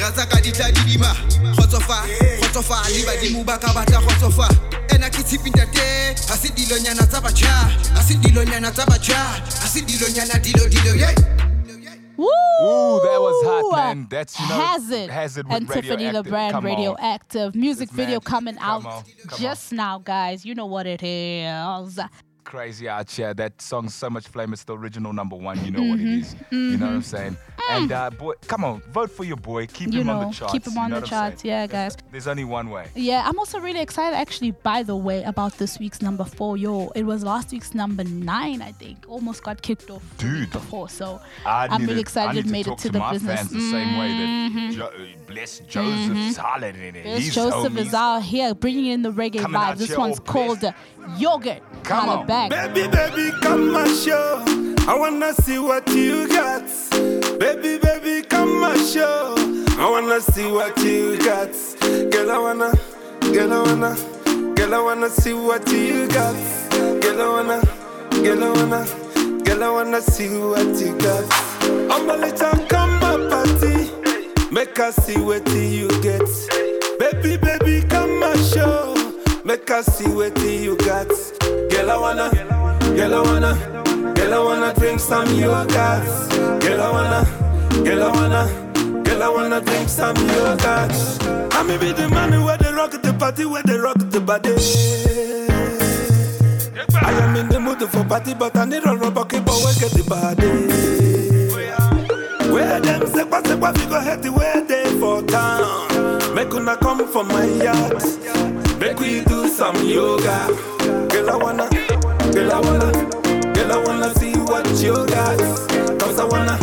Speaker 8: razaka ditla didima, khotsofa, khotsofa, liba dimu baka bata khotsofa. ena ke tshipintate a se dilonyana tsa baja a se dilonyana tsa baja a se dilonyana dilo dilo yeah
Speaker 1: Woo!
Speaker 2: Ooh, that was hot, man. That's, you know,
Speaker 1: Hazard,
Speaker 2: Hazard with
Speaker 1: and Tiffany the
Speaker 2: Radioactive.
Speaker 1: brand
Speaker 2: Come
Speaker 1: radioactive music
Speaker 2: This
Speaker 1: video coming
Speaker 2: come
Speaker 1: out
Speaker 2: on, come
Speaker 1: just now, guys. You know what it is.
Speaker 2: Crazy out here. That song, So Much Flame, It's the original number one. You know what it is. You know what I'm saying? And uh, boy, come on, vote for your boy. Keep
Speaker 1: You
Speaker 2: him on the charts.
Speaker 1: keep him
Speaker 2: you
Speaker 1: on
Speaker 2: know
Speaker 1: the charts. Yeah, guys.
Speaker 2: There's only one way.
Speaker 1: Yeah, I'm also really excited, actually, by the way, about this week's number four. Yo, it was last week's number nine, I think. Almost got kicked off
Speaker 2: Dude.
Speaker 1: before. So
Speaker 2: I
Speaker 1: I'm really
Speaker 2: to- I
Speaker 1: excited
Speaker 2: need
Speaker 1: it made it to,
Speaker 2: to
Speaker 1: the business.
Speaker 2: the same way
Speaker 1: Mm-hmm.
Speaker 2: that jo- Bless Joseph's hollering in it.
Speaker 1: Yes,
Speaker 2: He's
Speaker 1: Joseph
Speaker 2: homies.
Speaker 1: is out here bringing in the reggae
Speaker 2: Coming out
Speaker 1: vibe. This one's
Speaker 2: all
Speaker 1: called uh, Yogurt.
Speaker 2: Come on.
Speaker 1: back.
Speaker 6: Baby, baby, come and show. I wanna see what you got. Baby, baby, come and show. I wanna see what you got. Girl, I wanna, girl, I wanna, girl, I wanna see what you got. Girl, I wanna, girl, I wanna, girl, I wanna see what you got. I'm a little come my party. Make us see what you get. Baby, baby, come and show. Make us see what you got. Girl, I wanna, girl, I wanna, girl, I wanna drink some yogurt. Girl, I wanna, girl, I wanna, girl, I wanna drink some yogurt. I may be the man where they rock the party, where they rock the body. I'm in the mood for party, but I need a rubber keep away get the body. Where them sekwa sekwa we go head way they for town. Make una come for my yard. Make we do some yoga. Girl I wanna, girl I wanna, girl I wanna see what you got. Cause I wanna,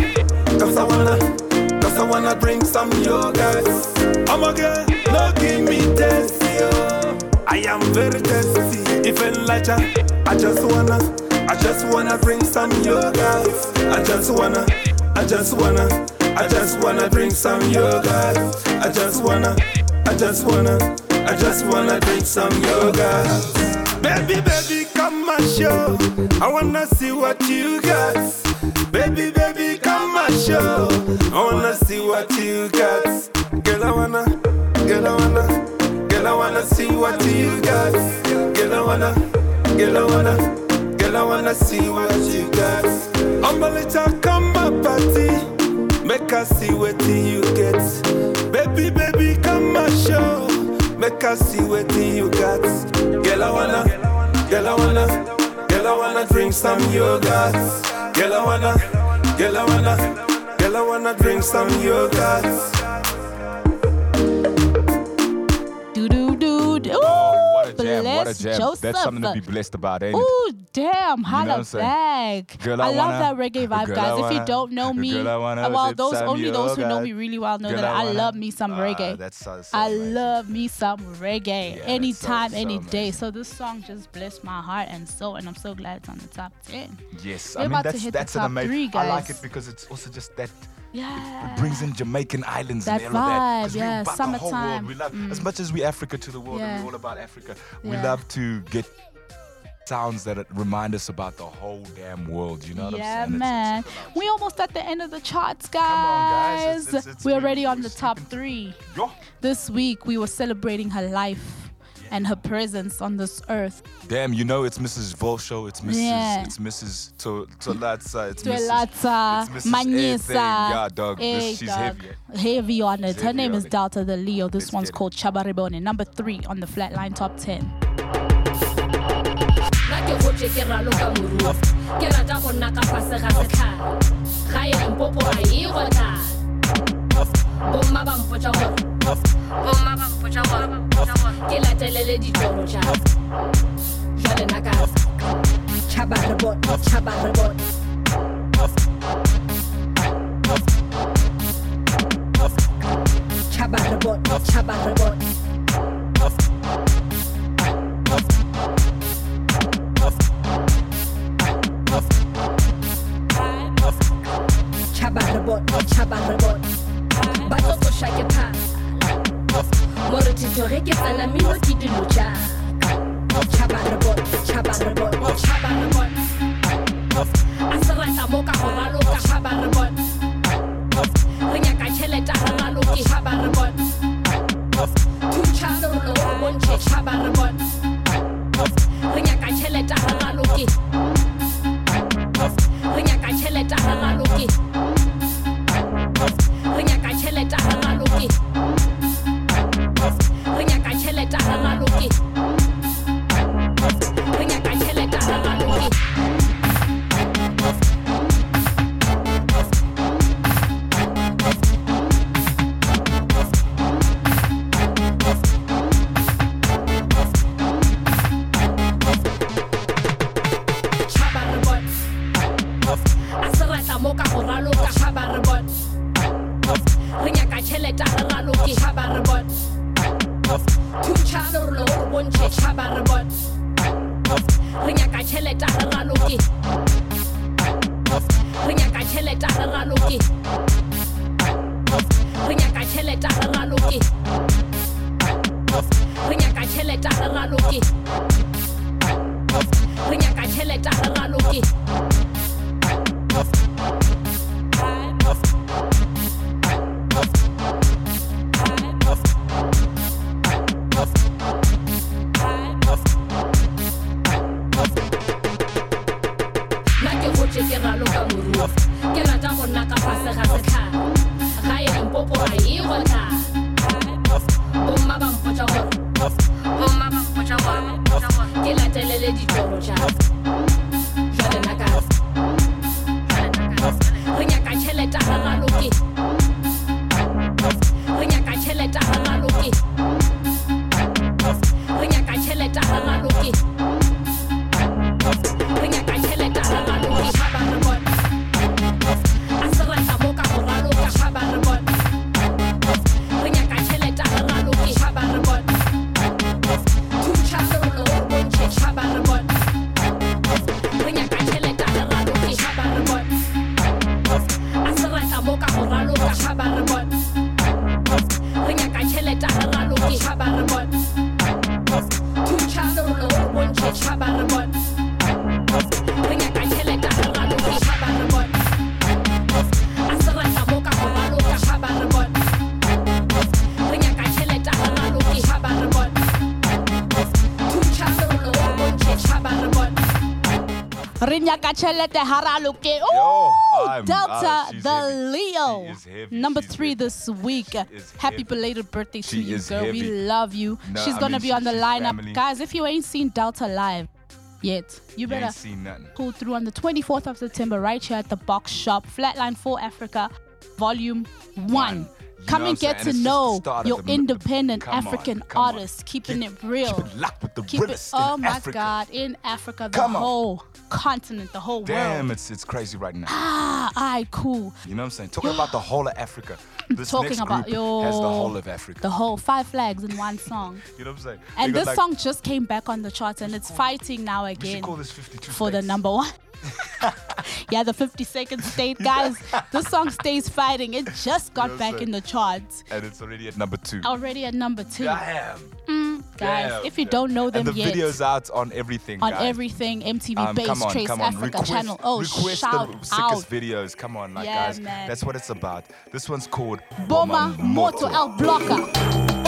Speaker 6: cause I wanna, cause I wanna bring some yoga. I'm a girl, no give me test yo. Oh. I am very thirsty. If Elijah, I just wanna, I just wanna bring some yoga. I just wanna, I just wanna, I just wanna bring some yogurt. I just wanna, I just wanna, I just wanna drink some yogurt. Baby, baby, come and show. I wanna see what you got. Baby, baby, come and show. I wanna see what you got. Girl, I wanna, girl, I wanna. Girl, I wanna see what you got. Girl, I wanna, girl, I wanna, girl, I wanna see what you got. I'm a little come party, make us see what you get. Baby, baby, come my show, make us see what you got. Girl, I wanna, girl, I wanna, girl, I wanna drink some yogurt. Girl, I wanna, girl, I wanna, girl, I wanna drink some yogurt.
Speaker 2: Jam! What a jam!
Speaker 1: Joseph.
Speaker 2: That's something to be blessed about, ain't it?
Speaker 1: Ooh, damn, holla
Speaker 2: saying?
Speaker 1: back.
Speaker 2: Girl,
Speaker 1: I,
Speaker 2: I
Speaker 1: love
Speaker 2: wanna-
Speaker 1: that reggae vibe,
Speaker 2: girl,
Speaker 1: guys.
Speaker 2: I
Speaker 1: if you don't know me,
Speaker 2: wanna
Speaker 1: uh, well, those only those who know me really well know
Speaker 2: Girl,
Speaker 1: that
Speaker 2: I
Speaker 1: I
Speaker 2: wanna-
Speaker 1: love me some
Speaker 2: Ah,
Speaker 1: reggae.
Speaker 2: that's so- so
Speaker 1: I
Speaker 2: amazing.
Speaker 1: love me some reggae
Speaker 2: Yeah,
Speaker 1: anytime,
Speaker 2: so-
Speaker 1: any
Speaker 2: so
Speaker 1: day. So this song just blessed my heart and soul, and I'm so glad it's on the top ten.
Speaker 2: Yes,
Speaker 1: We're
Speaker 2: I mean
Speaker 1: about to
Speaker 2: that's that's an amazing. I like it because it's also just that
Speaker 1: Yeah,
Speaker 2: it brings in Jamaican islands
Speaker 1: That
Speaker 2: and all of that.
Speaker 1: vibe,
Speaker 2: we
Speaker 1: yeah,
Speaker 2: about the whole world.
Speaker 1: summertime.
Speaker 2: We love as
Speaker 1: Mm.
Speaker 2: much as we Africa to the world and we're all about Africa. We love to get sounds that remind us about the whole damn world. You know what
Speaker 1: yeah,
Speaker 2: I'm saying? It's-
Speaker 1: man.
Speaker 2: it's love.
Speaker 1: we almost at the end of the charts, guys.
Speaker 2: Come on, guys. It's- it's- it's-
Speaker 1: we're already on the top three.
Speaker 2: Yo,
Speaker 1: This week we were celebrating her life and her presence on this earth.
Speaker 2: damn, you know it's Mrs. Volsho, it's Mrs.
Speaker 1: Yeah.
Speaker 2: It's Mrs. To Tolatsa, it's Mrs.
Speaker 1: Tuelata,
Speaker 2: it's Mrs. everything.
Speaker 1: Manyesa.
Speaker 2: Yeah, dog.
Speaker 1: Hey,
Speaker 2: This, she's
Speaker 1: dog.
Speaker 2: heavy.
Speaker 1: Heavy on it. Her name is
Speaker 2: it.
Speaker 1: Delta the Leo. This
Speaker 2: Let's
Speaker 1: one's
Speaker 2: get it.
Speaker 1: called Chabaribone. Number three on the Flatline Top 10.
Speaker 10: اومدم با جواب اومدم با جواب گله تلل دی جورو چه جل نکرد چبر بود چبر more thitore ke tsena mino ke dilo ja chabarebot chabarebot chabarebot a se rata mo ka go raloka chabarebot re nyaka tšheleta re raloke Re nyaka
Speaker 1: tšhelete ha ra loke.
Speaker 2: Yo,
Speaker 1: Ooh, Delta the
Speaker 2: heavy.
Speaker 1: Leo.
Speaker 2: Heavy.
Speaker 1: Number
Speaker 2: She's
Speaker 1: three
Speaker 2: heavy.
Speaker 1: this week. Happy
Speaker 2: heavy.
Speaker 1: belated birthday to
Speaker 2: She
Speaker 1: you, girl. We love you.
Speaker 2: No,
Speaker 1: She's
Speaker 2: I
Speaker 1: gonna
Speaker 2: mean,
Speaker 1: be
Speaker 2: she-
Speaker 1: on the lineup.
Speaker 2: family.
Speaker 1: Guys, if you ain't seen Delta live yet, you better
Speaker 2: ain't seen nothing.
Speaker 1: pull through on the 24th of September right here at the Box Shop, Flatline 4 Africa, Volume 1.
Speaker 2: You
Speaker 1: Come and get to
Speaker 2: It's just the
Speaker 1: know your independent African artists, keeping it real.
Speaker 2: Keep it with the
Speaker 1: Keep it, oh my God, in Africa, the whole continent, the whole world.
Speaker 2: Damn, it's it's crazy right now.
Speaker 1: Ah, aye, cool.
Speaker 2: You know what I'm saying? Talking about the whole of Africa. This
Speaker 1: Talking
Speaker 2: next
Speaker 1: about
Speaker 2: has the whole of Africa.
Speaker 1: The whole five flags in one song.
Speaker 2: you know what I'm saying?
Speaker 1: And this song just came back on the charts and it's fighting now again
Speaker 2: call this 52
Speaker 1: for the number one. yeah, the 52nd state, guys. this song stays fighting. It just got
Speaker 2: know
Speaker 1: back
Speaker 2: saying?
Speaker 1: in the charts.
Speaker 2: and it's already at number two.
Speaker 1: Already at number two.
Speaker 2: Damn.
Speaker 1: Mm, guys,
Speaker 2: Damn,
Speaker 1: if you
Speaker 2: damn.
Speaker 1: don't know them
Speaker 2: and the
Speaker 1: yet,
Speaker 2: video's out on everything.
Speaker 1: on
Speaker 2: guys.
Speaker 1: everything, MTV
Speaker 2: Um,
Speaker 1: Base,
Speaker 2: come on,
Speaker 1: Trace
Speaker 2: come on.
Speaker 1: Africa
Speaker 2: request,
Speaker 1: channel. Oh,
Speaker 2: request
Speaker 1: shout
Speaker 2: the sickest
Speaker 1: out.
Speaker 2: videos. Come on, like
Speaker 1: Yeah,
Speaker 2: guys.
Speaker 1: man.
Speaker 2: That's what it's about. This one's called
Speaker 1: Boma Moto El Blocker.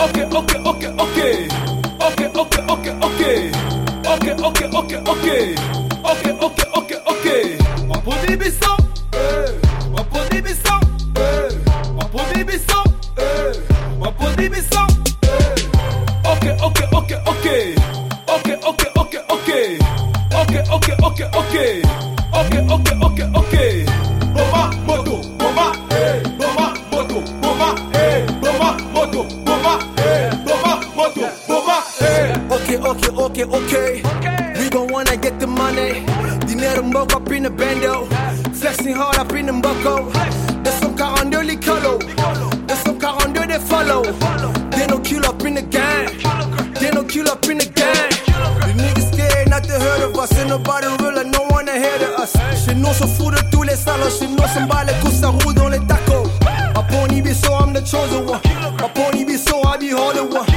Speaker 11: Okay, okay, okay, okay. Okay, okay, okay, okay. Okay, okay, okay, okay. Okay, okay, okay, okay. Waponi biso, eh. Waponi biso, eh. Waponi biso, eh. Waponi biso, eh. Okay, okay, okay, okay. Okay, okay, okay, okay. Okay, okay, okay, okay. Okay, okay, okay, okay. Boma moto, boma, eh. Boma moto, boma, eh. Boma moto, boma, eh. Boma moto, boma, eh.
Speaker 5: Okay, okay, okay, okay. Mboke up in the bando. Flexing hard up in the bucko. There's some car on dirty color. There's some car on they follow. They no kill up in the gang. They no kill up in the gang. The niggas scared not to heard of us. Ain't nobody real and no one ahead of us. Chez nous, on fou de tous les salons. Chez nous, on bat les coups, ça roule dans les tacos. Upon Ibiso, I'm the chosen one. My pony be so I be holding one.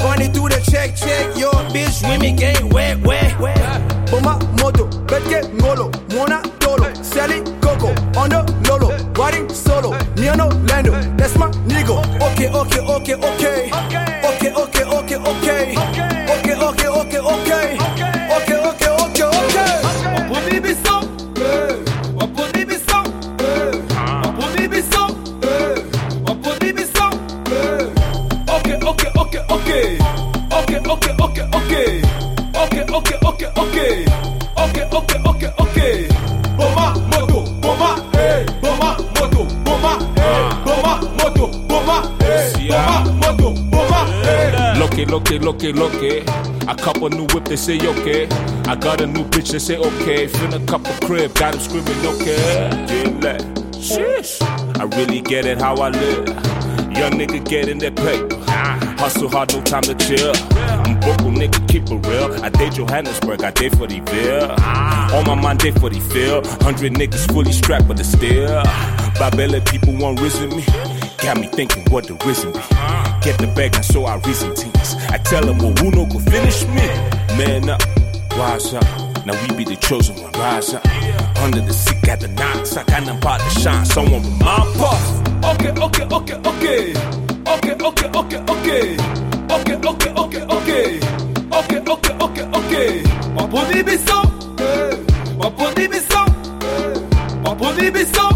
Speaker 5: Running through the check, check. Your bitch, women gang, wet, wet, wet. my moto, betke ngolo, mona dolo, selling coco, on the lolo, riding solo, me no lando, that's my nigga. Okay, okay, okay, okay, okay,
Speaker 4: Look it, look it, look it, look it. A couple new whip, they say okay. I got a new bitch, they say okay. Fin a couple crib, got him screaming okay. Like, sheesh. I really get it how I live. Young nigga get in that paper. Hustle hard, no time to chill. I'm vocal nigga, keep it real. I date Johannesburg, I date for the Ville. On my mind, date for the feel. Hundred niggas fully strapped, but it's still. Babella people want risen me. Got me thinking what the reason be. Get the bag and so I reason things. I tell them, well, who no go finish me? Man up, rise up. Now we be the chosen one, rise up. Under the seat, got the knocks. I got them about to shine. Someone with my puff.
Speaker 11: Okay, okay, okay, okay. Okay, okay, okay, okay. Okay, okay, okay, okay. Okay, okay, okay, okay. Waponi biso, eh. Waponi biso, eh. Waponi biso, eh.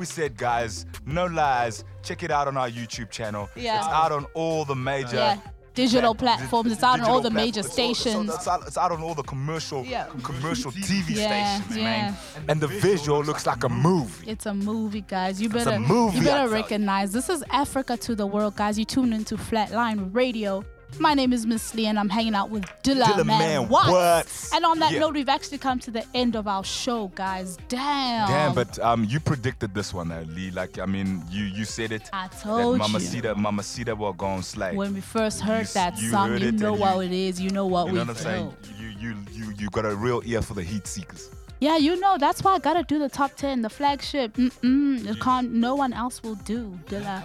Speaker 2: we said, guys, no lies. Check it out on our YouTube channel.
Speaker 1: Yeah.
Speaker 2: It's out on all the major
Speaker 1: Yeah. Digital platforms. It's out on all the major
Speaker 2: platforms. It's all-
Speaker 1: stations.
Speaker 2: It's, out, it's out on all the commercial
Speaker 1: Yeah.
Speaker 2: commercial TV
Speaker 1: Yeah,
Speaker 2: stations,
Speaker 1: yeah.
Speaker 2: man. And the visual looks like a movie.
Speaker 1: It's a movie, guys. You
Speaker 2: a
Speaker 1: better
Speaker 2: movie,
Speaker 1: you better recognize this is Africa to the world, guys. You tune into Flatline Radio. My name is Miss Lee, and I'm hanging out with Dilla,
Speaker 2: Dilla
Speaker 1: Man,
Speaker 2: Man
Speaker 1: Watts.
Speaker 2: Watts.
Speaker 1: And on that
Speaker 2: Yeah.
Speaker 1: note, we've actually come to the end of our show, guys. Damn.
Speaker 2: Damn, but um, you predicted this one, uh, Lee. Like, I mean, you you said it.
Speaker 1: I
Speaker 2: that
Speaker 1: told you.
Speaker 2: Mamacita, Mamacita will go on slay.
Speaker 1: when we first heard
Speaker 2: You-
Speaker 1: that
Speaker 2: you
Speaker 1: song,
Speaker 2: heard
Speaker 1: you know what
Speaker 2: you-
Speaker 1: it is. You know what
Speaker 2: you
Speaker 1: we
Speaker 2: know what I'm saying? You you you you got a real ear for the heat seekers.
Speaker 1: Yeah, you know that's why I gotta do the top ten, the flagship. Mm-mm, it can't. No one else will do, Dilla.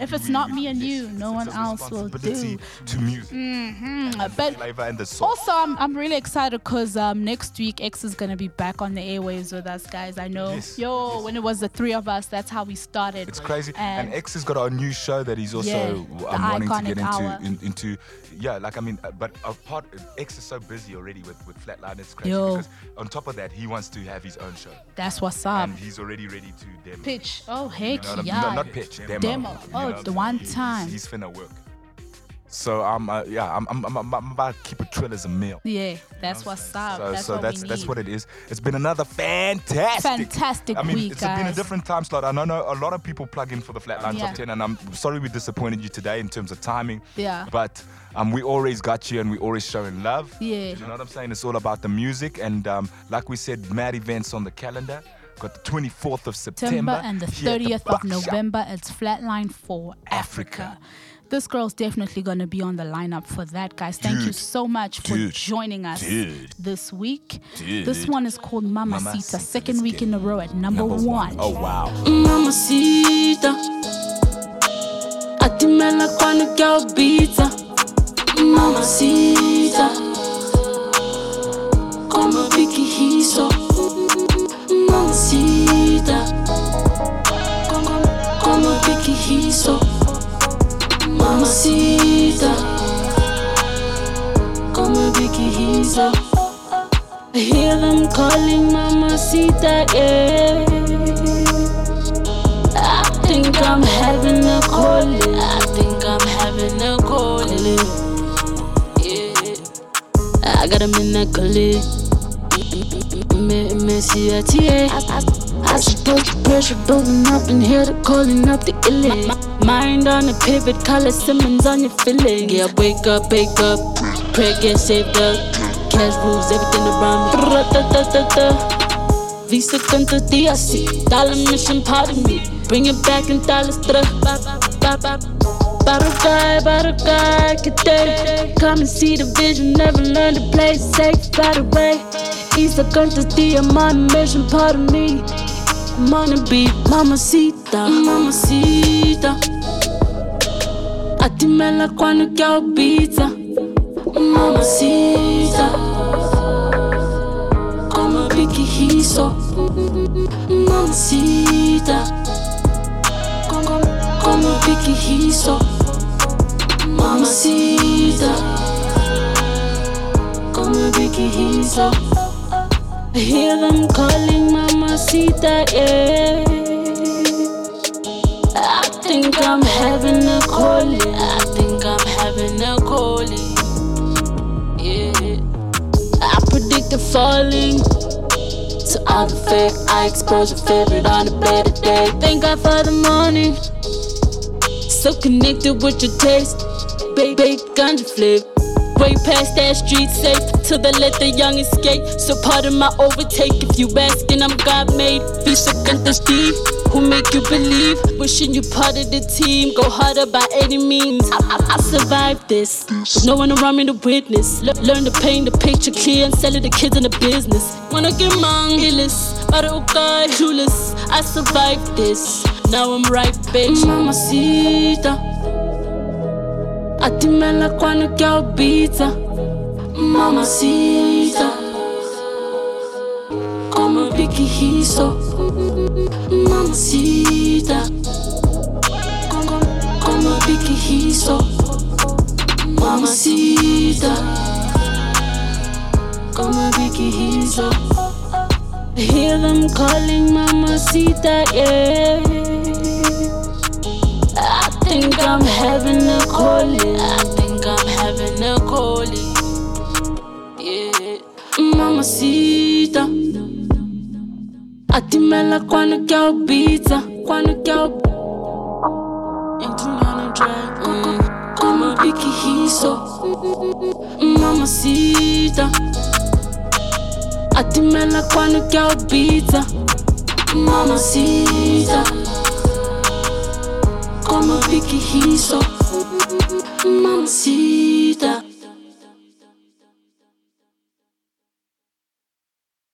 Speaker 1: If it's not me and you, no one else will do.
Speaker 2: to music.
Speaker 1: Mhm, But
Speaker 2: Flavor and the soul.
Speaker 1: Also, I'm, I'm really excited because um, next week X is gonna be back on the airwaves with us, guys. I know.
Speaker 2: Yes,
Speaker 1: Yo, when it was the three of us, that's how we started.
Speaker 2: It's crazy.
Speaker 1: And,
Speaker 2: And, X has got a new show that he's also
Speaker 1: Yeah,
Speaker 2: um, wanting to get into, in, into. Yeah, like I mean, uh, but a part X is so busy already with with Flatline. It's crazy
Speaker 1: Yo.
Speaker 2: because on top of that, he wants to have his own show,
Speaker 1: that's what's up.
Speaker 2: and he's already ready to demo.
Speaker 1: Pitch. Oh
Speaker 2: You know what I'm-
Speaker 1: yeah.
Speaker 2: No, not pitch. Demo.
Speaker 1: Demo. Oh, it's the one
Speaker 2: saying? He-
Speaker 1: time.
Speaker 2: He's, he's finna work. So I'm uh, yeah I'm, I'm, I'm, I'm about to keep a trill as a meal.
Speaker 1: Yeah, that's what's up.
Speaker 2: So,
Speaker 1: that's
Speaker 2: so
Speaker 1: what
Speaker 2: that's that's what it is. It's been another fantastic,
Speaker 1: Fantastic
Speaker 2: I mean,
Speaker 1: week,
Speaker 2: it's been a different time slot. I know know a lot of people plug in for the Flatline
Speaker 1: Yeah.
Speaker 2: Top 10, and I'm sorry we disappointed you today in terms of timing.
Speaker 1: Yeah.
Speaker 2: But um, we always got you, and we always showing love.
Speaker 1: Yeah.
Speaker 2: You know what I'm saying? It's all about the music, and um, like we said, mad events on the calendar. Got the 24th of September,
Speaker 1: September and the
Speaker 2: here at
Speaker 1: 30th of November. It's Flatline for Africa.
Speaker 2: Africa.
Speaker 1: This girl's definitely going to be on the lineup for that, guys. Thank you so much for
Speaker 2: Dude.
Speaker 1: joining us
Speaker 2: Dude.
Speaker 1: this week.
Speaker 2: Dude.
Speaker 1: This one is called Mamacita,
Speaker 2: Mamacita.
Speaker 1: second week in a row at number,
Speaker 2: Number
Speaker 1: one.
Speaker 2: Oh wow.
Speaker 12: Mamacita Atimela kwani girl pizza Mamacita calling Mamacita, yeah I think I'm having a calling. I think I'm having a calling. Yeah. I got in that calling. Messy at I suppose the pressure building up and here to calling up the illy. Mind on a pivot, color Simmons on your feeling. Yeah, wake up, wake up. Pray get saved up. Cash rules everything around me. Visa tanto DRC, dollar mission part of me. Bring it back in dollars, tra. Barukai, barukai, kate. Come and see the vision, never learn to play safe, by the way. Isa tanto dia, my mission part of me. I'm on the beat, mamacita, mamacita. Atimela quando quer o pizza, mamacita. Como Vicky Hiso Mamacita como Vicky hiso Mamacita Como Vicky hiso I hear them calling Mamacita, yeah I think I'm having a calling. I think I'm having a falling. To all the fake, I expose your favorite on a better day. Thank God for the morning. So connected with your taste. Bake, bake, ganja flip. Way past that street safe till they let the young escape. So pardon my overtake if you asking, I'm God made. Bishop and the Steve who make you believe. Wishing you part of the team. Go harder by any means. I, I, I survived this. No one around me to witness. Le- learn to paint the picture clear and sell it to kids in the business. Wanna get mangillis, but oh God, clueless. I survived this. Now I'm right, bitch. Mama Mamacita. Atimela quando que Mama Mamacita Como Vicky hizo Mamacita Como, como Vicky hizo Mamacita Como Vicky hizo I hear them calling Mamacita, yeah I think I'm having a calling. I think I'm having a calling. Yeah. Mamacita. Atimela quando que albita. Quando que al Entro drive. Mm. Como Vicky hizo. Mamacita. Atimela quando que albita. Mamacita. Como Vicky hizo Mamacita